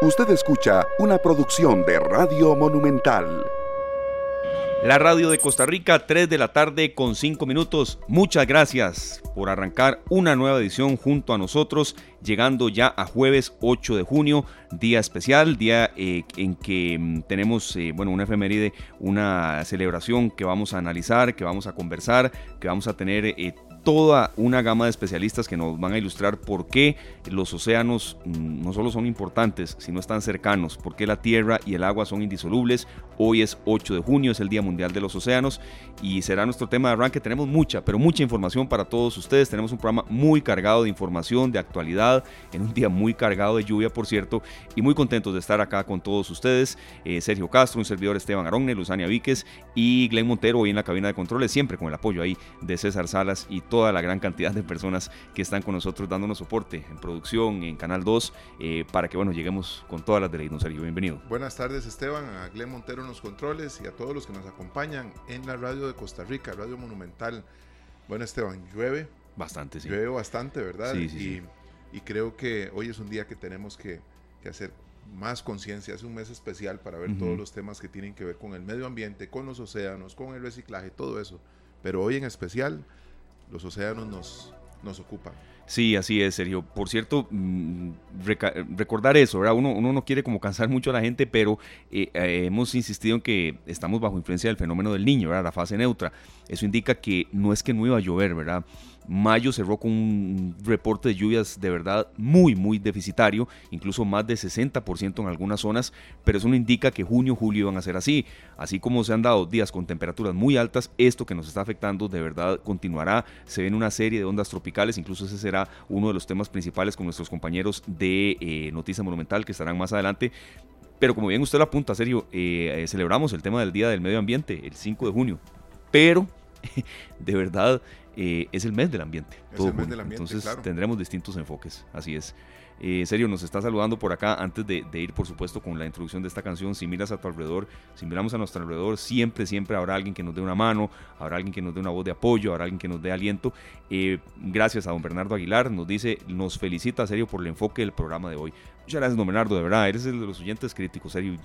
Usted escucha una producción de Radio Monumental. La radio de Costa Rica, 3 de la tarde con 5 minutos. Muchas gracias por arrancar una nueva edición junto a nosotros, llegando ya a jueves 8 de junio, día especial, día eh, en que mm, tenemos eh, bueno, una efeméride, una celebración que vamos a analizar, que vamos a conversar, que vamos a tener eh, toda una gama de especialistas que nos van a ilustrar por qué los océanos mm, no solo son importantes, sino están cercanos, por qué la tierra y el agua son indisolubles. Hoy es 8 de junio, es el Día Mundial de los Océanos y será nuestro tema de arranque. Tenemos mucha, pero mucha información para todos ustedes. Tenemos un programa muy cargado de información, de actualidad, en un día muy cargado de lluvia, por cierto, y muy contentos de estar acá con todos ustedes. Eh, Sergio Castro, un servidor Esteban Aronne, Luzania Víquez y Glenn Montero hoy en la cabina de controles, siempre con el apoyo ahí de César Salas y todo toda la gran cantidad de personas que están con nosotros dándonos soporte en producción, en Canal 2, eh, para que bueno, lleguemos con todas las de ley. Sergio, bienvenido. Buenas tardes Esteban, a Glenn Montero en los controles y a todos los que nos acompañan en la radio de Costa Rica, Radio Monumental. Bueno Esteban, llueve. Bastante, sí. Llueve bastante, ¿verdad? Sí, sí, y, y, creo que hoy es un día que tenemos que, que hacer más conciencia, es un mes especial para ver todos los temas que tienen que ver con el medio ambiente, con los océanos, con el reciclaje, todo eso. Pero hoy en especial los océanos nos, nos ocupan. Sí, así es, Sergio. Por cierto, mm, recordar eso, ¿verdad? Uno, uno, no quiere como cansar mucho a la gente, pero eh, eh, hemos insistido en que estamos bajo influencia del fenómeno del niño, ¿verdad? La fase neutra. Eso indica que no es que no iba a llover, ¿verdad? Mayo cerró con un reporte de lluvias de verdad muy, muy deficitario, incluso más de 60% en algunas zonas, pero eso no indica que junio, julio iban a ser así. Así como se han dado días con temperaturas muy altas, esto que nos está afectando de verdad continuará. Se ven una serie de ondas tropicales, incluso ese será uno de los temas principales con nuestros compañeros de eh, Noticia Monumental que estarán más adelante. Pero como bien usted lo apunta, serio, eh, celebramos el tema del Día del Medio Ambiente el 5 de junio. Pero, de verdad, eh, es el mes del ambiente. Entonces tendremos distintos enfoques, así es. Eh, serio, nos está saludando por acá antes de, ir, por supuesto, con la introducción de esta canción. Si miras a tu alrededor, si miramos a nuestro alrededor, siempre, siempre habrá alguien que nos dé una mano, habrá alguien que nos dé una voz de apoyo, habrá alguien que nos dé aliento. Eh, gracias a don Bernardo Aguilar, nos dice, nos felicita, serio, por el enfoque del programa de hoy. Muchas gracias, don Bernardo, de verdad, eres el de los oyentes críticos, serio,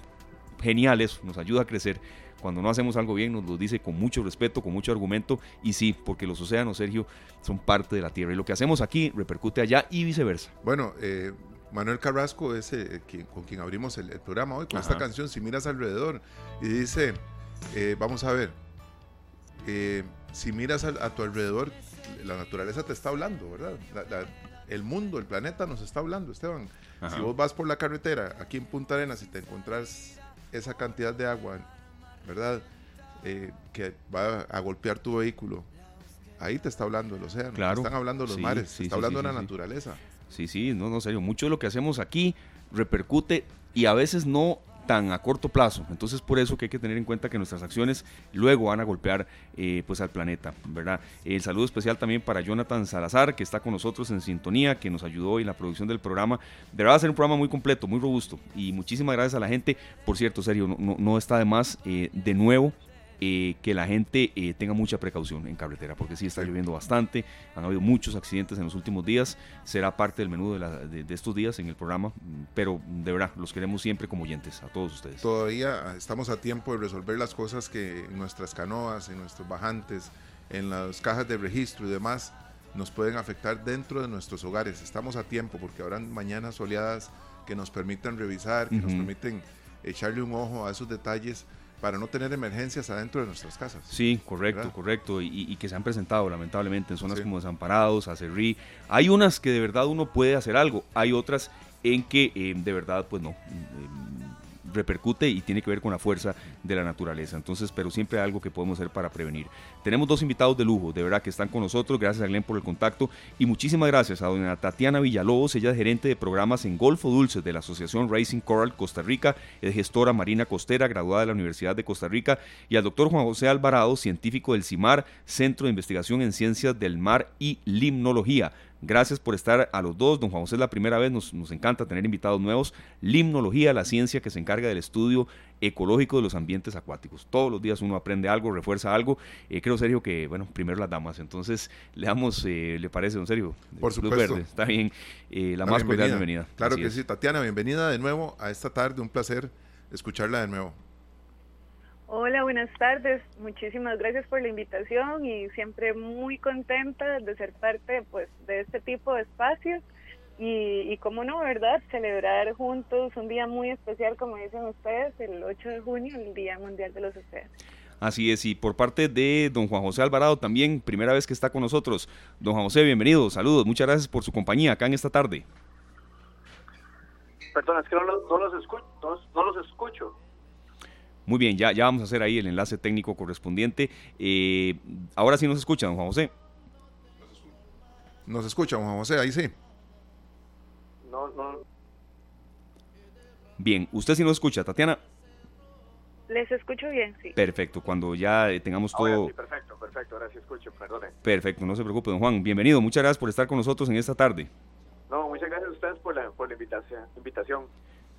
geniales, nos ayuda a crecer cuando no hacemos algo bien nos lo dice con mucho respeto, con mucho argumento y sí, porque los océanos, Sergio, son parte de la Tierra y lo que hacemos aquí repercute allá y viceversa. Bueno, eh, Manuel Carrasco es eh, con quien abrimos el, programa hoy con esta canción, Si miras alrededor, y dice, eh, vamos a ver, si miras a, tu alrededor, la naturaleza te está hablando, ¿verdad? el mundo, el planeta nos está hablando, Esteban. Si vos vas por la carretera aquí en Punta Arenas y te encontrás esa cantidad de agua ¿verdad? Eh, que va a golpear tu vehículo. Ahí te está hablando el océano, claro. están hablando los mares, está hablando de la naturaleza. Sí, sí, no, no, serio. Mucho de lo que hacemos aquí repercute y a veces no tan a corto plazo. Entonces por eso que hay que tener en cuenta que nuestras acciones luego van a golpear eh, pues al planeta, ¿verdad? El saludo especial también para Jonathan Salazar, que está con nosotros en sintonía, que nos ayudó en la producción del programa. De verdad va a ser un programa muy completo, muy robusto. Y muchísimas gracias a la gente. Por cierto, serio, no, está de más eh, de nuevo eh, que la gente eh, tenga mucha precaución en carretera, porque sí está lloviendo bastante, han habido muchos accidentes en los últimos días, será parte del menú de, estos días en el programa, pero de verdad, los queremos siempre como oyentes, a todos ustedes. Todavía estamos a tiempo de resolver las cosas que en nuestras canoas, en nuestros bajantes, en las cajas de registro y demás, nos pueden afectar dentro de nuestros hogares. Estamos a tiempo porque habrán mañanas soleadas que nos permitan revisar, que nos permiten echarle un ojo a esos detalles para no tener emergencias adentro de nuestras casas. Sí, correcto, correcto. Y, que se han presentado lamentablemente en zonas como Desamparados, Acerrí. Hay unas que de verdad uno puede hacer algo, hay otras en que eh, de verdad pues no. Eh, repercute y tiene que ver con la fuerza de la naturaleza. Entonces, pero siempre hay algo que podemos hacer para prevenir. Tenemos dos invitados de lujo, de verdad que están con nosotros. Gracias a Glenn por el contacto y muchísimas gracias a doña Tatiana Villalobos, ella es gerente de programas en Golfo Dulce de la Asociación Racing Coral Costa Rica, es gestora marina costera, graduada de la Universidad de Costa Rica, y al doctor Juan José Alvarado, científico del CIMAR, Centro de Investigación en Ciencias del Mar y Limnología Gracias por estar a los dos. Don Juan José es la primera vez, nos, encanta tener invitados nuevos. Limnología, la ciencia que se encarga del estudio ecológico de los ambientes acuáticos. Todos los días uno aprende algo, refuerza algo. Eh, creo, Sergio, que, bueno, primero las damas. Entonces, le damos, eh, ¿le parece, don Sergio? Por supuesto. Está bien. Eh, la, más cordial bienvenida. Claro que sí. Tatiana, bienvenida de nuevo a esta tarde. Un placer escucharla de nuevo. Hola, buenas tardes. Muchísimas gracias por la invitación y siempre muy contenta de ser parte pues de este tipo de espacios y, y cómo no, ¿verdad? Celebrar juntos un día muy especial, como dicen ustedes, el 8 de junio, el Día Mundial de los Océanos. Así es, y por parte de don Juan José Alvarado también, primera vez que está con nosotros. Don Juan José, bienvenido, saludos, muchas gracias por su compañía acá en esta tarde. Perdón, es que no, los, escucho, no los escucho. Muy bien, ya, ya vamos a hacer ahí el enlace técnico correspondiente. Eh, ahora sí nos escucha, don Juan José. Nos escucha, don Juan José, ahí sí. No, no. Bien, usted sí nos escucha, Tatiana. Les escucho bien, sí. Perfecto, cuando ya tengamos todo... sí, perfecto, perfecto, ahora sí escucho, perdone. Perfecto, no se preocupe, don Juan. Bienvenido, muchas gracias por estar con nosotros en esta tarde. No, muchas gracias a ustedes por la, por la invitación. invitación.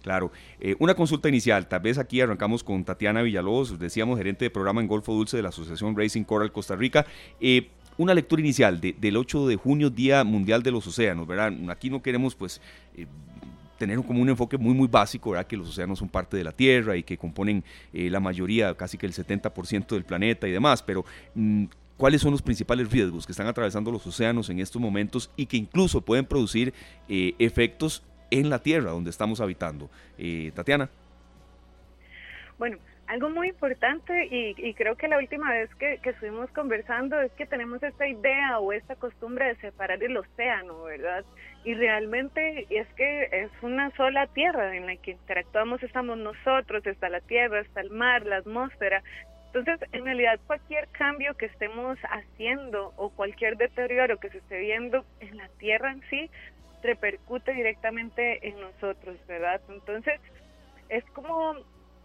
Claro. Eh, una consulta inicial, tal vez aquí arrancamos con Tatiana Villalobos, decíamos gerente de programa en Golfo Dulce de la Asociación Racing Coral Costa Rica. Eh, una lectura inicial del 8 de junio, Día Mundial de los Océanos, ¿verdad? Aquí no queremos pues eh, tener como un enfoque muy muy básico, ¿verdad? Que los océanos son parte de la Tierra y que componen la mayoría, casi que el 70% del planeta y demás, pero... Mm, ¿Cuáles son los principales riesgos que están atravesando los océanos en estos momentos y que incluso pueden producir efectos en la tierra donde estamos habitando. Eh, Tatiana. Bueno, algo muy importante y, creo que la última vez que, estuvimos conversando es que tenemos esta idea o esta costumbre de separar el océano, ¿verdad? Y realmente es que es una sola tierra en la que interactuamos, estamos nosotros, está la tierra, está el mar, la atmósfera. Entonces, en realidad, cualquier cambio que estemos haciendo o cualquier deterioro que se esté viendo en la tierra en sí repercute directamente en nosotros, ¿verdad? Entonces, es como,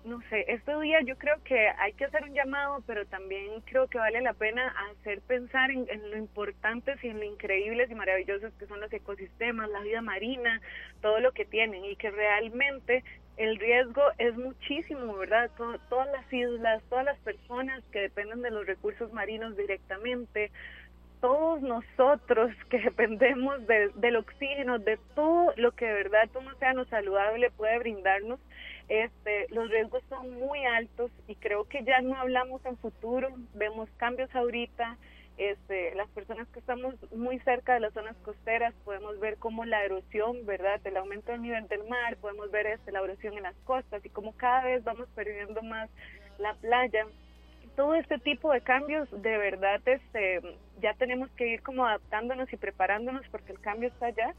no sé, este día yo creo que hay que hacer un llamado, pero también creo que vale la pena hacer pensar en, lo importantes y en lo increíbles y maravillosos que son los ecosistemas, la vida marina, todo lo que tienen y que realmente el riesgo es muchísimo, ¿verdad? todas las islas, todas las personas que dependen de los recursos marinos directamente, todos nosotros que dependemos del oxígeno, de todo lo que de verdad un océano saludable puede brindarnos, este, los riesgos son muy altos y creo que ya no hablamos en futuro, vemos cambios ahorita, este, las personas que estamos muy cerca de las zonas costeras podemos ver cómo la erosión, ¿verdad? El aumento del nivel del mar, podemos ver este, la erosión en las costas y cómo cada vez vamos perdiendo más la playa todo este tipo de cambios, de verdad, este, ya tenemos que ir como adaptándonos y preparándonos porque el cambio está allá.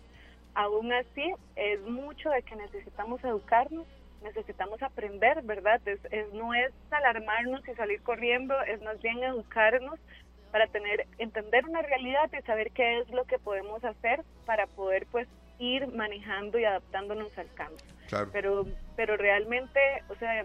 Aún así, es mucho de que necesitamos educarnos, necesitamos aprender, ¿verdad? Es, no es alarmarnos y salir corriendo, es más bien educarnos para tener, entender una realidad y saber qué es lo que podemos hacer para poder, pues, ir manejando y adaptándonos al cambio. Pero, pero realmente, o sea,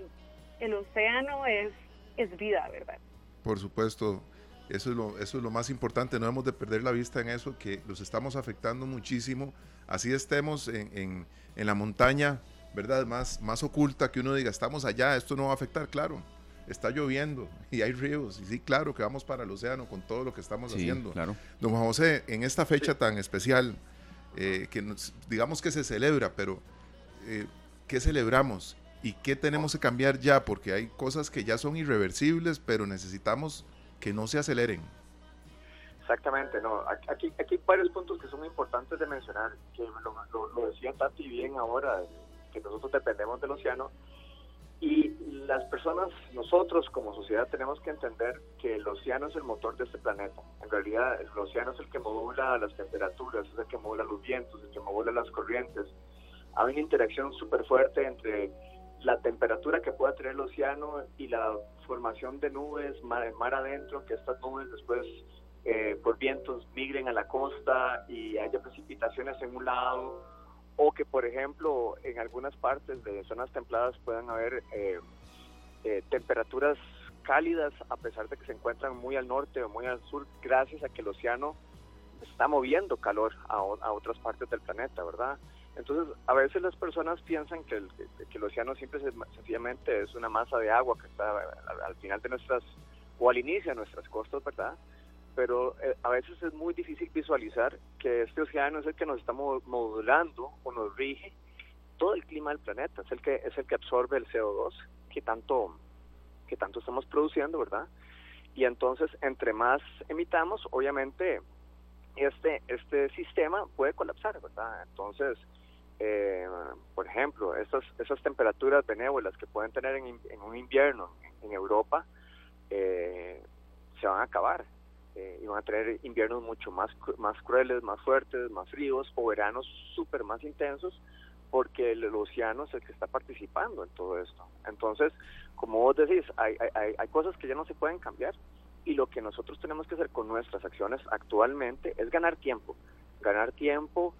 el océano es es vida, ¿verdad? Por supuesto, eso es, lo, eso es lo más importante, no hemos de perder la vista en eso, que los estamos afectando muchísimo, así estemos en, en, la montaña, ¿verdad? Más, más oculta, que uno diga, estamos allá, esto no va a afectar, claro, está lloviendo y hay ríos, y sí, claro que vamos para el océano con todo lo que estamos haciendo. Claro. Don Juan José, en esta fecha tan especial, eh, que digamos que se celebra, pero eh, ¿qué celebramos? Y qué tenemos que cambiar ya, porque hay cosas que ya son irreversibles, pero necesitamos que no se aceleren. Exactamente, no. Aquí, aquí hay varios puntos que son importantes de mencionar, que lo, lo, decía Tati bien ahora, que nosotros dependemos del océano, y las personas, nosotros como sociedad tenemos que entender que el océano es el motor de este planeta. En realidad el océano es el que modula las temperaturas, es el que modula los vientos, el que modula las corrientes. Hay una interacción súper fuerte entre la temperatura que pueda tener el océano y la formación de nubes mar, mar adentro, que estas nubes después eh, por vientos migren a la costa y haya precipitaciones en un lado, o que por ejemplo en algunas partes de zonas templadas puedan haber eh, eh, temperaturas cálidas a pesar de que se encuentran muy al norte o muy al sur, gracias a que el océano está moviendo calor a, a, otras partes del planeta, ¿verdad? Entonces, a veces las personas piensan que el, que el océano simple sencillamente es una masa de agua que está al, final de nuestras, o al inicio de nuestras costas, ¿verdad? Pero eh, a veces es muy difícil visualizar que este océano es el que nos está modulando o nos rige todo el clima del planeta, es el que es el que absorbe el CO2 que tanto que tanto estamos produciendo, ¿verdad? Y entonces, entre más emitamos, obviamente este este sistema puede colapsar, ¿verdad? Entonces, eh, por ejemplo, esas, esas temperaturas benévolas que pueden tener en, un invierno en, Europa eh, se van a acabar eh, y van a tener inviernos mucho más, más crueles, más fuertes, más fríos o veranos súper más intensos porque el, océano es el que está participando en todo esto. Entonces, como vos decís, hay, hay, hay cosas que ya no se pueden cambiar y lo que nosotros tenemos que hacer con nuestras acciones actualmente es ganar tiempo, ganar tiempo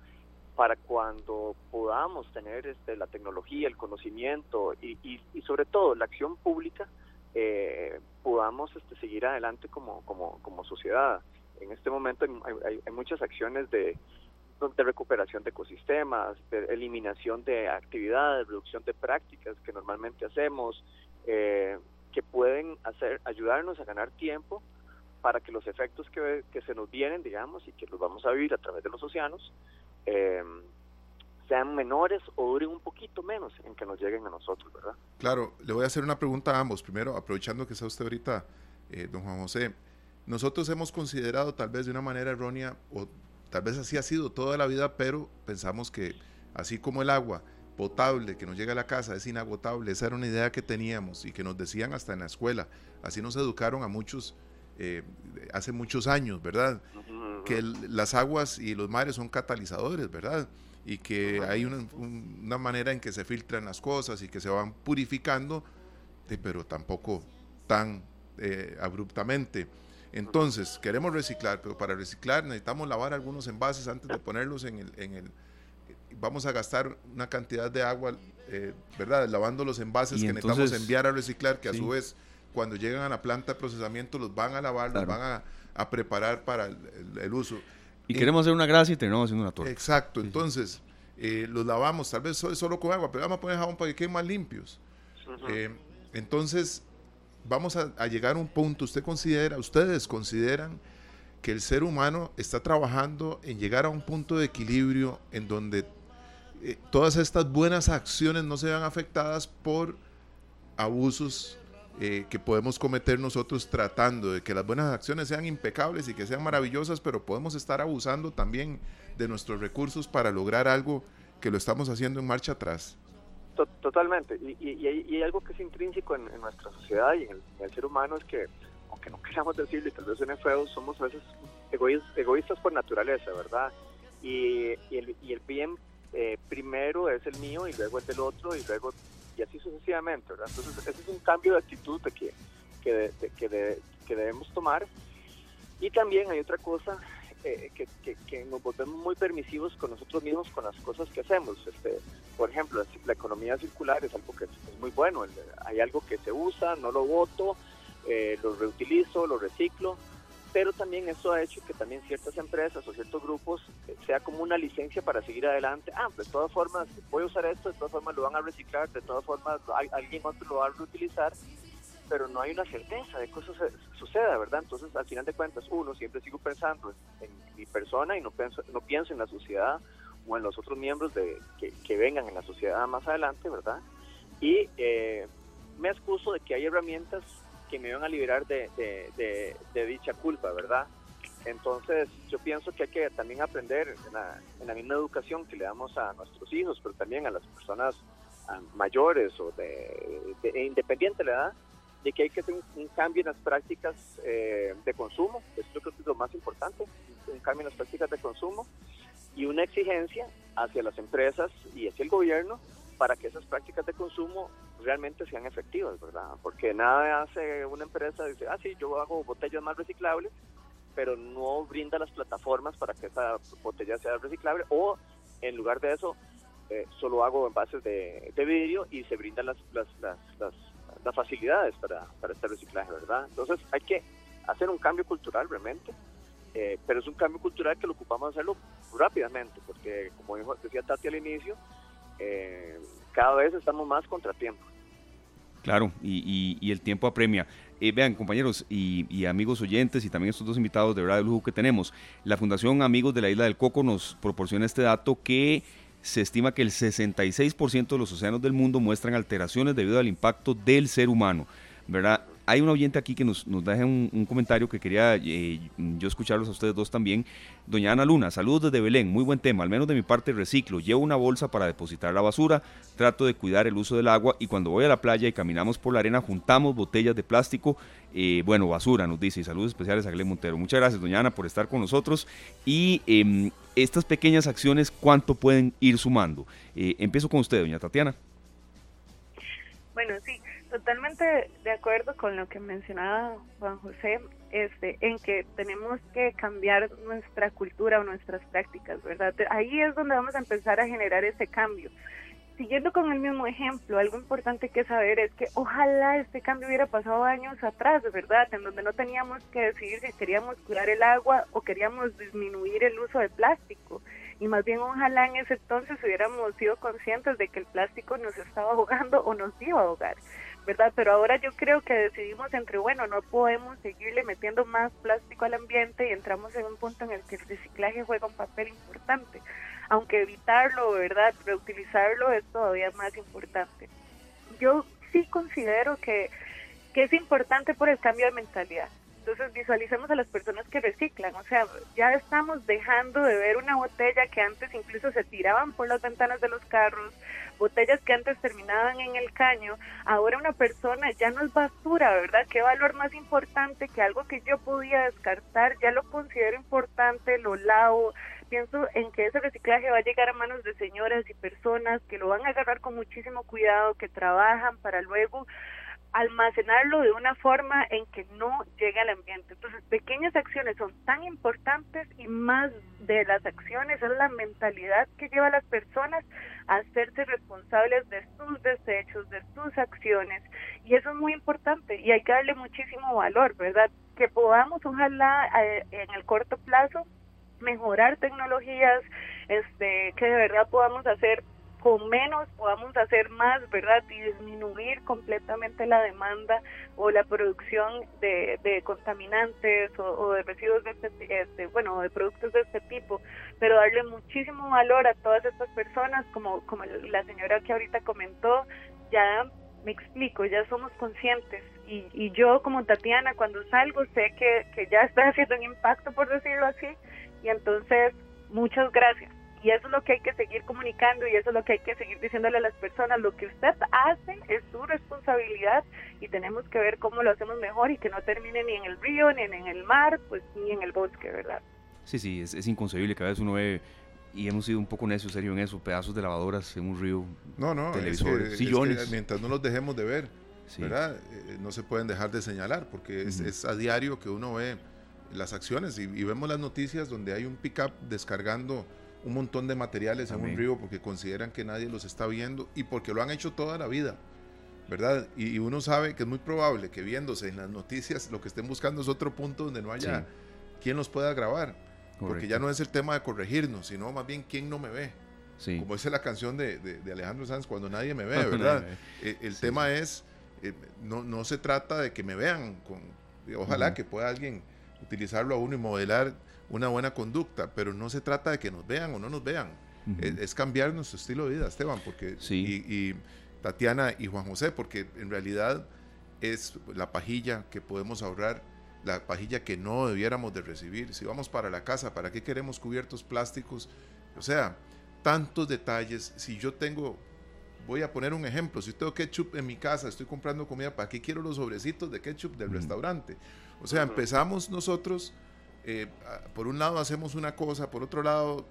para cuando podamos tener este, la tecnología, el conocimiento y, y, sobre todo la acción pública, eh, podamos este, seguir adelante como, como, como sociedad. En este momento hay, muchas acciones de, recuperación de ecosistemas, de eliminación de actividades, reducción de prácticas que normalmente hacemos, eh, que pueden ayudarnos a ganar tiempo para que los efectos que se nos vienen, digamos, y que los vamos a vivir a través de los océanos, eh, sean menores o duren un poquito menos en que nos lleguen a nosotros, ¿verdad? Claro, le voy a hacer una pregunta a ambos. Primero, aprovechando que está usted ahorita, eh, don Juan José, nosotros hemos considerado tal vez de una manera errónea, o tal vez así ha sido toda la vida, pero pensamos que así como el agua potable que nos llega a la casa es inagotable, esa era una idea que teníamos y que nos decían hasta en la escuela, así nos educaron a muchos eh, hace muchos años, ¿verdad? Que las aguas y los mares son catalizadores, ¿verdad? Y que hay una, manera en que se filtran las cosas y que se van purificando, pero tampoco tan eh, abruptamente. Entonces, queremos reciclar, pero para reciclar necesitamos lavar algunos envases antes de ponerlos en el... En el vamos a gastar una cantidad de agua, eh, ¿verdad? Lavando los envases que necesitamos enviar a reciclar, que a su vez cuando llegan a la planta de procesamiento los van a lavar, los van a, preparar para el, uso. Y, queremos hacer una grasa y terminamos haciendo una torta. Exacto, entonces eh, los lavamos, tal vez solo, con agua, pero vamos a poner jabón para que queden más limpios. Eh, entonces, vamos a, llegar a un punto, usted considera, ustedes consideran que el ser humano está trabajando en llegar a un punto de equilibrio en donde eh, todas estas buenas acciones no se vean afectadas por abusos eh, que podemos cometer nosotros tratando de que las buenas acciones sean impecables y que sean maravillosas, pero podemos estar abusando también de nuestros recursos para lograr algo que lo estamos haciendo en marcha atrás. Totalmente, y, hay, algo que es intrínseco en, nuestra sociedad y en el, ser humano es que, aunque no queramos decirlo y tal vez suene feo, somos a veces egoístas, por naturaleza, ¿verdad? Y, el, bien eh, primero es el mío y luego el del otro y luego y así sucesivamente. Entonces, ese es un cambio de actitud que, que, que, que debemos tomar. Y también hay otra cosa eh, que, que, nos volvemos muy permisivos con nosotros mismos con las cosas que hacemos. Este, por ejemplo, la, economía circular es algo que es, muy bueno. Hay algo que se usa, no lo voto, eh, lo reutilizo, lo reciclo pero también eso ha hecho que también ciertas empresas o ciertos grupos eh, sea como una licencia para seguir adelante. Ah, de todas formas, voy a usar esto, de todas formas lo van a reciclar, de todas formas alguien otro lo va a reutilizar, pero no hay una certeza de que eso suceda, ¿verdad? Entonces, al final de cuentas, uno siempre sigo pensando en, mi persona y no pienso, no pienso en la sociedad o en los otros miembros de, que, vengan en la sociedad más adelante, ¿verdad? Y eh, me excuso de que hay herramientas que me iban a liberar de, de, dicha culpa, ¿verdad? Entonces, yo pienso que hay que también aprender en la, misma educación que le damos a nuestros hijos, pero también a las personas mayores o de, independiente de la edad, de que hay que hacer un, cambio en las prácticas eh, de consumo, eso yo creo que es lo más importante, un cambio en las prácticas de consumo y una exigencia hacia las empresas y hacia el gobierno para que esas prácticas de consumo realmente sean efectivas, ¿verdad? Porque nada hace una empresa, dice, ah, sí, yo hago botellas más reciclables, pero no brinda las plataformas para que esa botella sea reciclable, o en lugar de eso, eh, solo hago envases de, de vidrio y se brindan las, las, las, las, facilidades para, para este reciclaje, ¿verdad? Entonces hay que hacer un cambio cultural realmente Eh, pero es un cambio cultural que lo ocupamos hacerlo rápidamente, porque como dijo, decía Tati al inicio, eh, cada vez estamos más contratiempo. Claro, y, el tiempo apremia. Eh, vean, compañeros y, amigos oyentes, y también estos dos invitados de verdad de lujo que tenemos, la Fundación Amigos de la Isla del Coco nos proporciona este dato que se estima que el 66% de los océanos del mundo muestran alteraciones debido al impacto del ser humano, ¿verdad? Hay un oyente aquí que nos, nos deja un, comentario que quería eh, yo escucharlos a ustedes dos también. Doña Ana Luna, saludos desde Belén, muy buen tema, al menos de mi parte reciclo. Llevo una bolsa para depositar la basura, trato de cuidar el uso del agua y cuando voy a la playa y caminamos por la arena juntamos botellas de plástico, eh, bueno, basura nos dice. Y saludos especiales a Glen Montero. Muchas gracias, doña Ana, por estar con nosotros. Y em, estas pequeñas acciones, ¿cuánto pueden ir sumando? Eh, empiezo con usted, doña Tatiana. Bueno, sí, totalmente de acuerdo con lo que mencionaba Juan José, este, en que tenemos que cambiar nuestra cultura o nuestras prácticas, ¿verdad? Ahí es donde vamos a empezar a generar ese cambio. Siguiendo con el mismo ejemplo, algo importante que saber es que ojalá este cambio hubiera pasado años atrás, ¿verdad? En donde no teníamos que decidir si queríamos curar el agua o queríamos disminuir el uso de plástico y más bien ojalá en ese entonces hubiéramos sido conscientes de que el plástico nos estaba ahogando o nos iba a ahogar. ¿Verdad? Pero ahora yo creo que decidimos entre, bueno, no podemos seguirle metiendo más plástico al ambiente y entramos en un punto en el que el reciclaje juega un papel importante, aunque evitarlo, ¿verdad? Reutilizarlo es todavía más importante. Yo sí considero que, que es importante por el cambio de mentalidad. Entonces visualicemos a las personas que reciclan, o sea, ya estamos dejando de ver una botella que antes incluso se tiraban por las ventanas de los carros, botellas que antes terminaban en el caño, ahora una persona ya no es basura, ¿verdad? ¿Qué valor más importante que algo que yo podía descartar? Ya lo considero importante, lo lavo, pienso en que ese reciclaje va a llegar a manos de señoras y personas que lo van a agarrar con muchísimo cuidado, que trabajan para luego almacenarlo de una forma en que no llegue al ambiente. Entonces, pequeñas acciones son tan importantes y más de las acciones es la mentalidad que lleva a las personas a hacerse responsables de sus desechos, de sus acciones. Y eso es muy importante y hay que darle muchísimo valor, ¿verdad? Que podamos, ojalá, eh, en el corto plazo, mejorar tecnologías, este, que de verdad podamos hacer con menos podamos hacer más, ¿verdad? Y disminuir completamente la demanda o la producción de, contaminantes o, de residuos de este, este, bueno, de productos de este tipo, pero darle muchísimo valor a todas estas personas, como, como la señora que ahorita comentó, ya me explico, ya somos conscientes. Y, y yo como Tatiana cuando salgo sé que, que ya está haciendo un impacto, por decirlo así, y entonces muchas gracias y eso es lo que hay que seguir comunicando y eso es lo que hay que seguir diciéndole a las personas. Lo que usted hace es su responsabilidad y tenemos que ver cómo lo hacemos mejor y que no termine ni en el río, ni en el mar, pues ni en el bosque, ¿verdad? Sí, sí, es, es inconcebible. Cada vez uno ve y hemos sido un poco necios, serio, en eso, pedazos de lavadoras en un río, no, no, televisores, sillones. mientras no los dejemos de ver, ¿verdad? Eh, no se pueden dejar de señalar, porque es, a diario que uno ve las acciones y, y vemos las noticias donde hay un pick-up descargando un montón de materiales en un río porque consideran que nadie los está viendo y porque lo han hecho toda la vida, ¿verdad? Y, uno sabe que es muy probable que viéndose en las noticias lo que estén buscando es otro punto donde no haya quien los pueda grabar. Porque ya no es el tema de corregirnos, sino más bien quién no me ve. Como dice la canción de, Alejandro Sanz, cuando nadie me ve, ¿verdad? Eh, el, tema es, eh, no, no, se trata de que me vean, con, ojalá que pueda alguien utilizarlo a uno y modelar una buena conducta, pero no se trata de que nos vean o no nos vean, es, cambiar nuestro estilo de vida, Esteban, porque y, Tatiana y Juan José, porque en realidad es la pajilla que podemos ahorrar, la pajilla que no debiéramos de recibir. Si vamos para la casa, ¿para qué queremos cubiertos plásticos? O sea, tantos detalles. Si yo tengo, voy a poner un ejemplo, si tengo ketchup en mi casa, estoy comprando comida, ¿para qué quiero los sobrecitos de ketchup del restaurante? O sea, empezamos nosotros eh, por un lado hacemos una cosa, por otro lado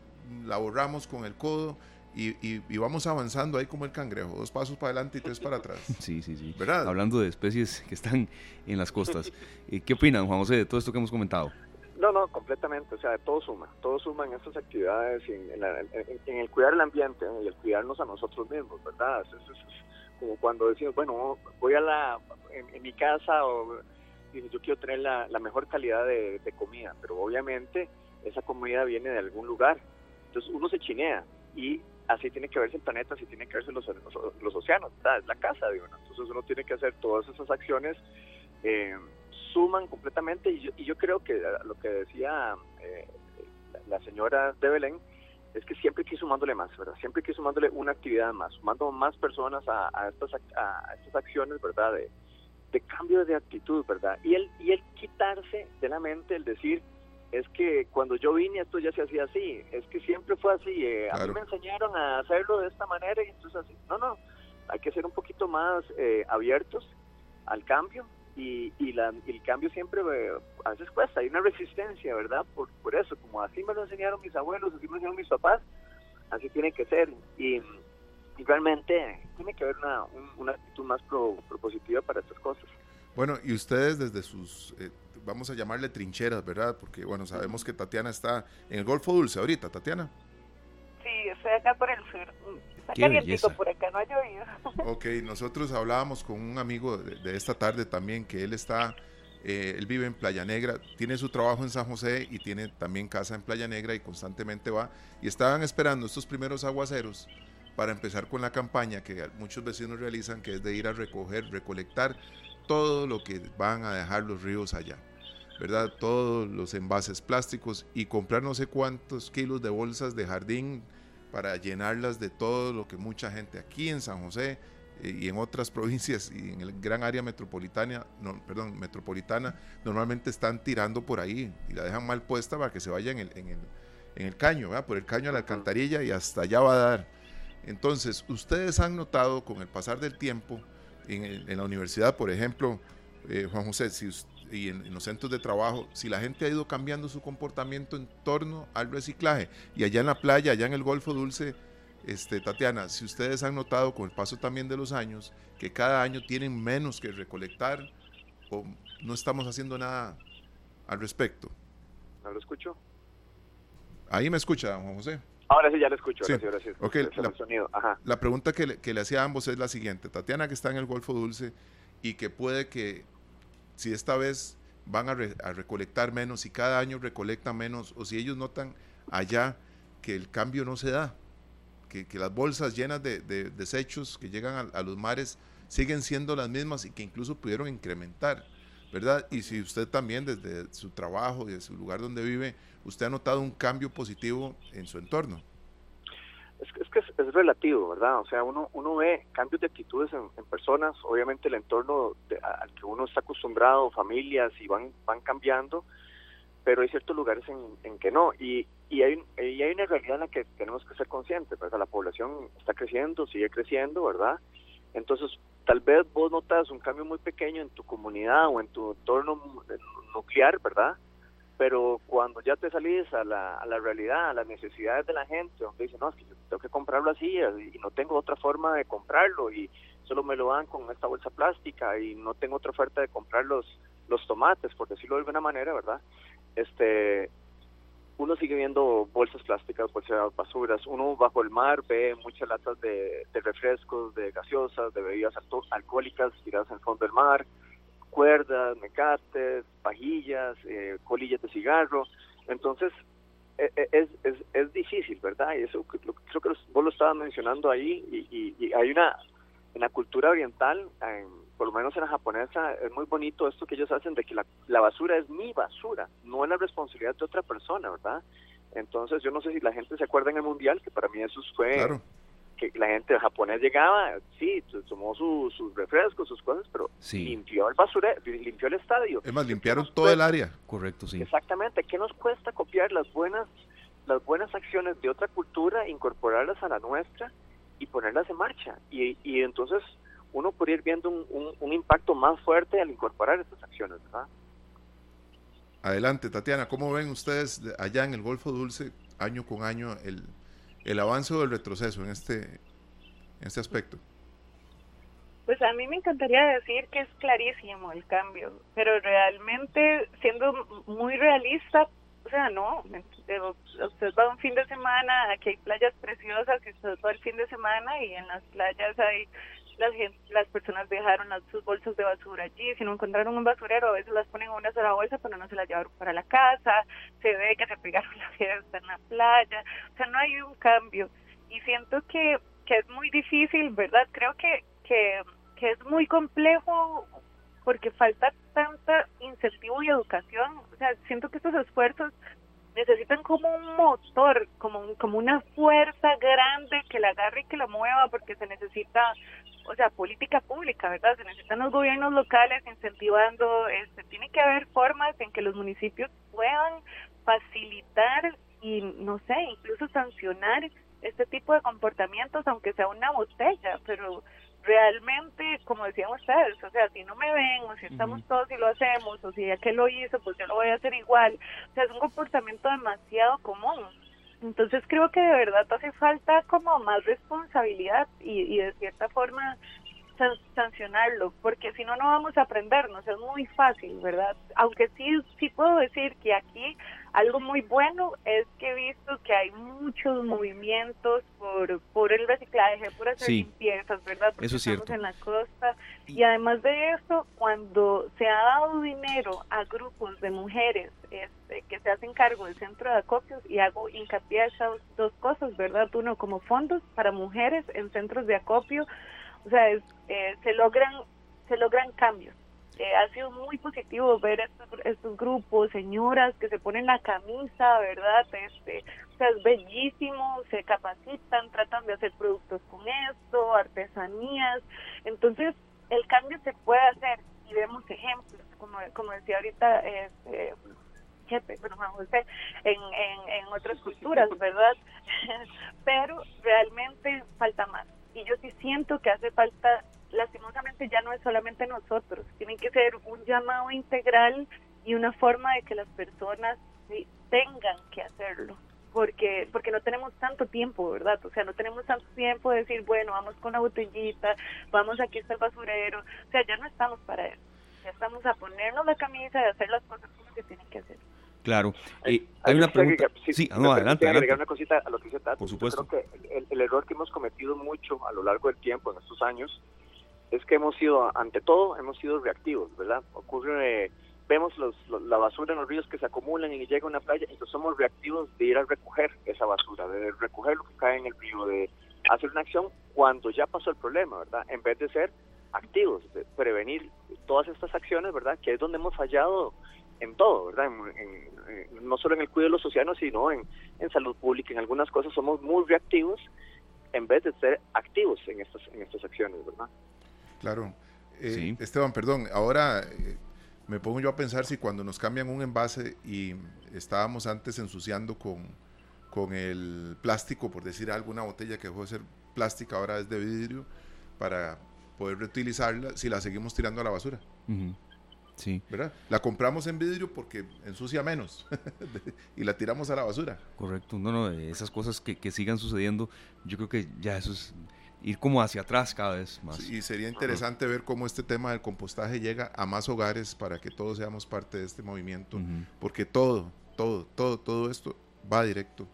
la borramos con el codo y, vamos avanzando ahí como el cangrejo, dos pasos para adelante y tres para atrás. Sí, sí, sí. ¿Verdad? Hablando de especies que están en las costas. Eh, ¿Qué opinan, Juan José, de todo esto que hemos comentado? No, no, completamente. O sea, todo suma. Todo suma en estas actividades, en, el cuidar el ambiente y el cuidarnos a nosotros mismos, ¿verdad? Es, como cuando decimos, bueno, voy a la, en, mi casa o dice, yo quiero tener la, mejor calidad de, comida, pero obviamente esa comida viene de algún lugar. Entonces uno se chinea y así tiene que verse el planeta, así tiene que verse los, los, océanos, es la casa, digo, entonces uno tiene que hacer todas esas acciones, eh, suman completamente y yo, y yo creo que lo que decía eh, la señora de Belén, es que siempre hay que sumándole más, ¿verdad? Siempre hay que sumándole una actividad más, sumando más personas a, estas, a estas acciones, ¿verdad? De, de cambio de actitud, ¿verdad? Y el, y el quitarse de la mente el decir, es que cuando yo vine esto ya se hacía así, es que siempre fue así, eh, a mí me enseñaron a hacerlo de esta manera y entonces así. No, no, hay que ser un poquito más eh, abiertos al cambio y, y, la, el cambio siempre eh, a veces cuesta, hay una resistencia, ¿verdad? Por, por eso, como así me lo enseñaron mis abuelos, así me lo enseñaron mis papás, así tiene que ser. Y, realmente tiene que haber una, una actitud más propositiva para estas cosas. Bueno, y ustedes desde sus, eh, vamos a llamarle trincheras, ¿verdad? Porque, bueno, sabemos que Tatiana está en el Golfo Dulce ahorita, Tatiana. Sí, estoy acá por el sur. Está calientito por acá, no ha llovido. Ok, nosotros hablábamos con un amigo de, esta tarde también, que él está, eh, él vive en Playa Negra, tiene su trabajo en San José y tiene también casa en Playa Negra y constantemente va. Y estaban esperando estos primeros aguaceros para empezar con la campaña que muchos vecinos realizan, que es de ir a recoger, recolectar todo lo que van a dejar los ríos allá. ¿verdad? Todos los envases plásticos y comprar no sé cuántos kilos de bolsas de jardín para llenarlas de todo lo que mucha gente aquí en San José eh, y en otras provincias y en el gran área metropolitana, no, perdón, metropolitana, normalmente están tirando por ahí y la dejan mal puesta para que se vaya en el, en el, en el caño, ¿verdad? por el caño a la alcantarilla y hasta allá va a dar. Entonces, ustedes han notado con el pasar del tiempo, en, en la universidad, por ejemplo, eh, Juan José, si y en, los centros de trabajo, si la gente ha ido cambiando su comportamiento en torno al reciclaje. Y allá en la playa, allá en el Golfo Dulce, este, Tatiana, si ustedes han notado con el paso también de los años que cada año tienen menos que recolectar o no estamos haciendo nada al respecto. ¿No lo escucho? Ahí me escucha, Juan José. Ahora sí, ya lo escucho. Sí. la, la, pregunta que le, que le hacía a ambos es la siguiente. Tatiana, que está en el Golfo Dulce y que puede que si esta vez van a, recolectar menos, y cada año recolectan menos, o si ellos notan allá que el cambio no se da, que, las bolsas llenas de, desechos que llegan a, los mares siguen siendo las mismas y que incluso pudieron incrementar, ¿verdad? Y si usted también desde su trabajo y desde su lugar donde vive, usted ha notado un cambio positivo en su entorno es, que es, relativo, ¿verdad? O sea, uno, uno ve cambios de actitudes en, personas, obviamente el entorno al que uno está acostumbrado, familias, y van, van cambiando, pero hay ciertos lugares en, que no. Y, y, hay, y hay una realidad en la que tenemos que ser conscientes, ¿verdad? La población está creciendo, sigue creciendo, ¿verdad? Entonces, tal vez vos notas un cambio muy pequeño en tu comunidad o en tu entorno nuclear, ¿verdad? pero cuando ya te salís a la, a la realidad, a las necesidades de la gente, donde dicen, no, es que yo tengo que comprarlo así y no tengo otra forma de comprarlo y solo me lo dan con esta bolsa plástica y no tengo otra oferta de comprar los, los tomates, por decirlo de alguna manera, ¿verdad? Este, uno sigue viendo bolsas plásticas, bolsas basuras, uno bajo el mar ve muchas latas de, de refrescos, de gaseosas, de bebidas alcohólicas tiradas en el fondo del mar, cuerdas, mecates, pajillas, eh, colillas de cigarro. Entonces, e, e, es, es, es difícil, ¿verdad? Y eso creo que vos lo estabas mencionando ahí y, hay una, en la cultura oriental, por lo menos en la japonesa, es muy bonito esto que ellos hacen de que la, la basura es mi basura, no es la responsabilidad de otra persona, ¿verdad? Entonces, yo no sé si la gente se acuerda en el Mundial, que para mí eso fue que la gente japonés llegaba, sí, tomó sus refrescos, sus cosas, pero limpió el basurero, limpió el estadio. Es más, limpiaron todo el área. Correcto, sí. Exactamente. ¿Qué nos cuesta copiar las buenas, las buenas acciones de otra cultura, incorporarlas a la nuestra y ponerlas en marcha? Y, y entonces uno podría ir viendo un, un, impacto más fuerte al incorporar estas acciones, ¿verdad? Adelante, Tatiana, ¿cómo ven ustedes allá en el Golfo Dulce, año con año, el, el avance o el retroceso en este, en este aspecto? Pues a mí me encantaría decir que es clarísimo el cambio, pero realmente siendo muy realista, o sea, no, usted va un fin de semana, aquí hay playas preciosas y usted va el fin de semana y en las playas hay las, personas dejaron las, sus bolsas de basura allí, si no encontraron un basurero, a veces las ponen en una sola bolsa, pero no se las llevaron para la casa, se ve que se pegaron la fiesta en la playa, o sea, no hay un cambio. Y siento que, que es muy difícil, ¿verdad? Creo que, que, que es muy complejo porque falta tanta incentivo y educación. O sea, siento que estos esfuerzos necesitan como un motor, como, como una fuerza grande que la agarre y que la mueva, porque se necesita, o sea, política pública, ¿verdad? Se necesitan los gobiernos locales incentivando, este, tiene que haber formas en que los municipios puedan facilitar y, no sé, incluso sancionar este tipo de comportamientos, aunque sea una botella, pero realmente, como decían ustedes, o sea, si no me ven, o si estamos todos y lo hacemos, o si ya que lo hizo, pues yo lo voy a hacer igual. O sea, es un comportamiento demasiado común. Entonces creo que de verdad hace falta como más responsabilidad y, y de cierta forma sancionarlo, porque si no, no vamos a aprendernos, es muy fácil, ¿verdad? Aunque sí, sí puedo decir que aquí algo muy bueno es que he visto que hay muchos movimientos por, por el reciclaje, por hacer limpiezas, ¿verdad? Porque eso es estamos en la costa. Y además de eso, cuando se ha dado dinero a grupos de mujeres este, que se hacen cargo del centro de acopios, y hago hincapié a esas dos cosas, ¿verdad? Uno, como fondos para mujeres en centros de acopio, o sea, eh, se logran se logran cambios. Eh, ha sido muy positivo ver estos, estos grupos, señoras que se ponen la camisa, ¿verdad? Este, o sea, es bellísimo, se capacitan, tratan de hacer productos con esto, artesanías. Entonces, el cambio se puede hacer y vemos ejemplos, como, como decía ahorita este, bueno, José, en, en, en otras culturas, ¿verdad? Pero realmente falta más y yo sí siento que hace falta, lastimosamente ya no es solamente nosotros, tiene que ser un llamado integral y una forma de que las personas tengan que hacerlo porque porque no tenemos tanto tiempo, ¿verdad? O sea, no tenemos tanto tiempo de decir, bueno, vamos con la botellita, vamos aquí está el basurero, o sea, ya no estamos para eso, ya estamos a ponernos la camisa y hacer las cosas como se tienen que hacer. Claro. Eh, hay, una pregunta. sí, no, adelante, agregar una cosita a lo que dice Tati. Por supuesto. creo que el, error que hemos cometido mucho a lo largo del tiempo, en estos años, es que hemos sido, ante todo, hemos sido reactivos, ¿verdad? Ocurre, vemos los, la basura en los ríos que se acumulan y llega a una playa, entonces somos reactivos de ir a recoger esa basura, de recoger lo que cae en el río, de hacer una acción cuando ya pasó el problema, ¿verdad? En vez de ser activos, de prevenir todas estas acciones, ¿verdad? Que es donde hemos fallado en todo, ¿verdad? no solo en el cuidado de los océanos, sino en, salud pública. En algunas cosas somos muy reactivos en vez de ser activos en estas, en estas acciones, ¿verdad? Claro. Eh, Esteban, perdón, ahora eh, me pongo yo a pensar si cuando nos cambian un envase y estábamos antes ensuciando con, con el plástico, por decir algo, una botella que dejó de ser plástica, ahora es de vidrio, para poder reutilizarla, si la seguimos tirando a la basura. Sí. ¿Verdad? La compramos en vidrio porque ensucia menos y la tiramos a la basura. Correcto. No, no, esas cosas que, que, sigan sucediendo, yo creo que ya eso es ir como hacia atrás cada vez más. y sería interesante ver cómo este tema del compostaje llega a más hogares para que todos seamos parte de este movimiento, porque todo, todo, todo, todo esto va directo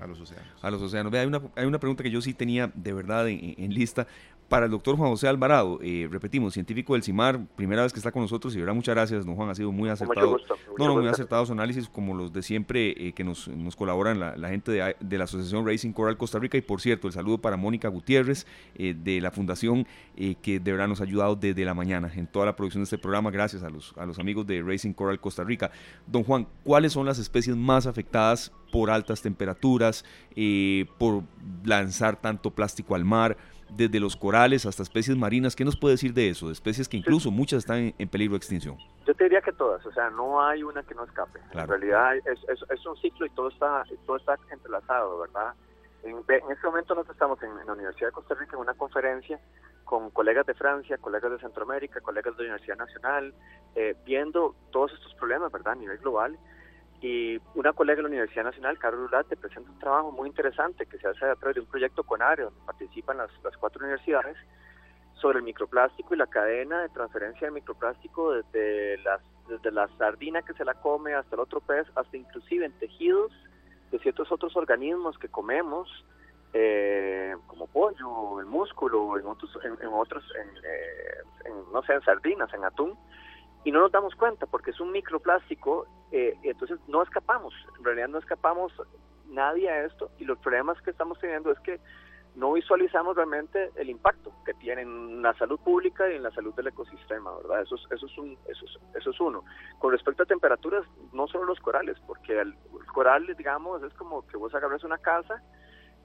a los océanos. A los océanos. hay, una, hay una pregunta que yo sí tenía de verdad en lista para el doctor Juan José Alvarado, eh, repetimos, científico del CIMAR, primera vez que está con nosotros y verdad muchas gracias, don Juan, ha sido muy acertado. no, no, muy acertado su análisis, como los de siempre eh, que nos, nos colaboran la, gente de, la Asociación Racing Coral Costa Rica y por cierto, el saludo para Mónica Gutiérrez eh, de la Fundación que de verdad nos ha ayudado desde la mañana en toda la producción de este programa, gracias a los, a los amigos de Racing Coral Costa Rica. Don Juan, ¿cuáles son las especies más afectadas por altas temperaturas, por lanzar tanto plástico al mar? Desde los corales hasta especies marinas. ¿Qué nos puede decir de eso? De especies que incluso muchas están en, peligro de extinción. Yo te diría que todas, o sea, no hay una que no escape. En realidad es, es, un ciclo y todo está, todo está entrelazado, ¿verdad? En, en este momento nosotros estamos en, la Universidad de Costa Rica en una conferencia con colegas de Francia, colegas de Centroamérica, colegas de la Universidad Nacional, eh, viendo todos estos problemas, ¿verdad? A nivel global y una colega de la Universidad Nacional, Carlos Ulate, presenta un trabajo muy interesante que se hace a través de un proyecto con ARE, donde participan las, las cuatro universidades, sobre el microplástico y la cadena de transferencia de microplástico desde, las, desde la sardina que se la come hasta el otro pez, hasta inclusive en tejidos de ciertos otros organismos que comemos, eh, como pollo el músculo en otros, en, otros, eh, en, no sé, en sardinas, en atún, y no nos damos cuenta porque es un microplástico, eh, entonces no escapamos, en realidad no escapamos nadie a esto y los problemas que estamos teniendo es que no visualizamos realmente el impacto que tiene en la salud pública y en la salud del ecosistema, ¿verdad? Eso es, eso es, un, eso eso es uno. Con respecto a temperaturas, no solo los corales, porque el, coral, digamos, es como que vos agarres una casa,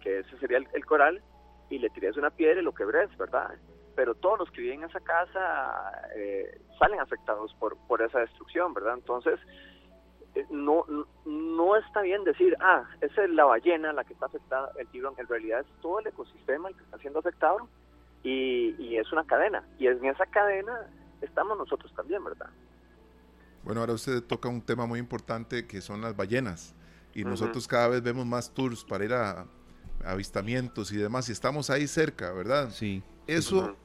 que ese sería el, coral, y le tires una piedra y lo quebres, ¿verdad? Pero todos los que viven en esa casa eh, salen afectados por, por esa destrucción, ¿verdad? Entonces, eh, no, no está bien decir, ah, esa es la ballena la que está afectada, el tiburón. En realidad es todo el ecosistema el que está siendo afectado y, y es una cadena. Y en esa cadena estamos nosotros también, ¿verdad? Bueno, ahora usted toca un tema muy importante que son las ballenas. Y nosotros cada vez vemos más tours para ir a, avistamientos y demás. Y estamos ahí cerca, ¿verdad? Sí. Eso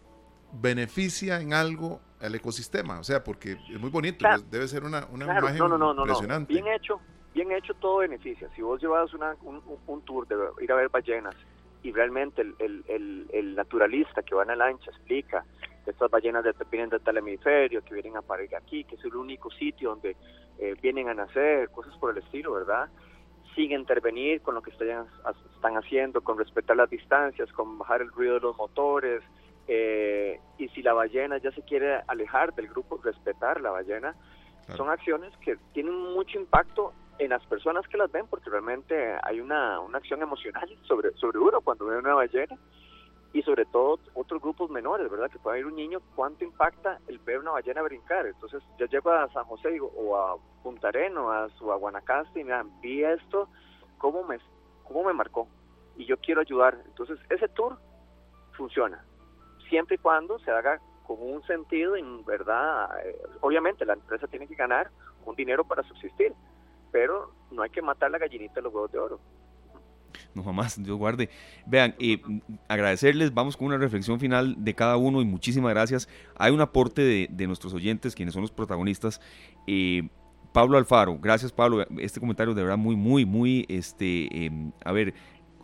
beneficia en algo al ecosistema, o sea, porque es muy bonito, debe ser una, una imagen impresionante. Bien hecho, bien hecho todo beneficia. Si vos llevas una, un, tour de ir a ver ballenas y realmente el, el, el, naturalista que va en la lancha explica que estas ballenas de, vienen de tal hemisferio, que vienen a parir aquí, que es el único sitio donde eh, vienen a nacer, cosas por el estilo, ¿verdad? Sigue intervenir con lo que están, están haciendo, con respetar las distancias, con bajar el ruido de los motores, eh, y si la ballena ya se quiere alejar del grupo, respetar la ballena, son acciones que tienen mucho impacto en las personas que las ven, porque realmente hay una, una acción emocional sobre, sobre uno cuando ve una ballena y sobre todo otros grupos menores, ¿verdad? Que puede ir un niño, ¿cuánto impacta el ver una ballena brincar? Entonces yo llego a San José o a Punta Arenas o a Guanacaste y me vi esto, ¿cómo me, ¿cómo me marcó? Y yo quiero ayudar. Entonces ese tour funciona siempre y cuando se haga con un sentido, en verdad, eh, obviamente la empresa tiene que ganar un dinero para subsistir, pero no hay que matar la gallinita de los huevos de oro. No, jamás, Dios guarde. Vean, eh, agradecerles, vamos con una reflexión final de cada uno y muchísimas gracias. Hay un aporte de, nuestros oyentes, quienes son los protagonistas. Eh, Pablo Alfaro, gracias Pablo, este comentario de verdad muy, muy, muy, este, em, a ver,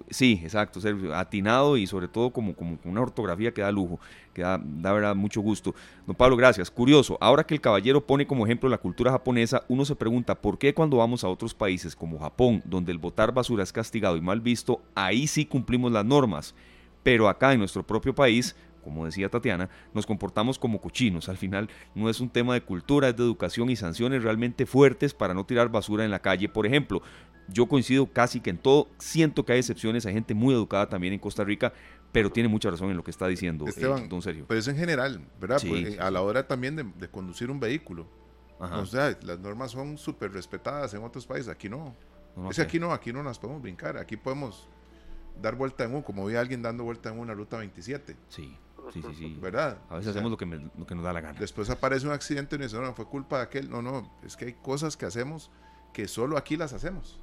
Sí, exacto, atinado y sobre todo como, como una ortografía que da lujo, que da, da, verdad mucho gusto. Don Pablo, gracias. Curioso, ahora que el caballero pone como ejemplo la cultura japonesa, uno se pregunta por qué cuando vamos a otros países como Japón, donde el botar basura es castigado y mal visto, ahí sí cumplimos las normas. Pero acá en nuestro propio país, como decía Tatiana, nos comportamos como cochinos. Al final no es un tema de cultura, es de educación y sanciones realmente fuertes para no tirar basura en la calle, por ejemplo yo coincido casi que en todo, siento que hay excepciones, hay gente muy educada también en Costa Rica, pero tiene mucha razón en lo que está diciendo eh, don Sergio. Pero es en general, ¿verdad? a la hora también de, conducir un vehículo. O sea, las normas son súper respetadas en otros países, aquí no. es que aquí no, aquí no las podemos brincar, aquí podemos dar vuelta en uno, como vi a alguien dando vuelta en una ruta 27. Sí. Sí, sí, sí. ¿Verdad? A veces hacemos lo que, lo que nos da la gana. Después aparece un accidente y nos dice, no, fue culpa de aquel. No, no, es que hay cosas que hacemos que solo aquí las hacemos.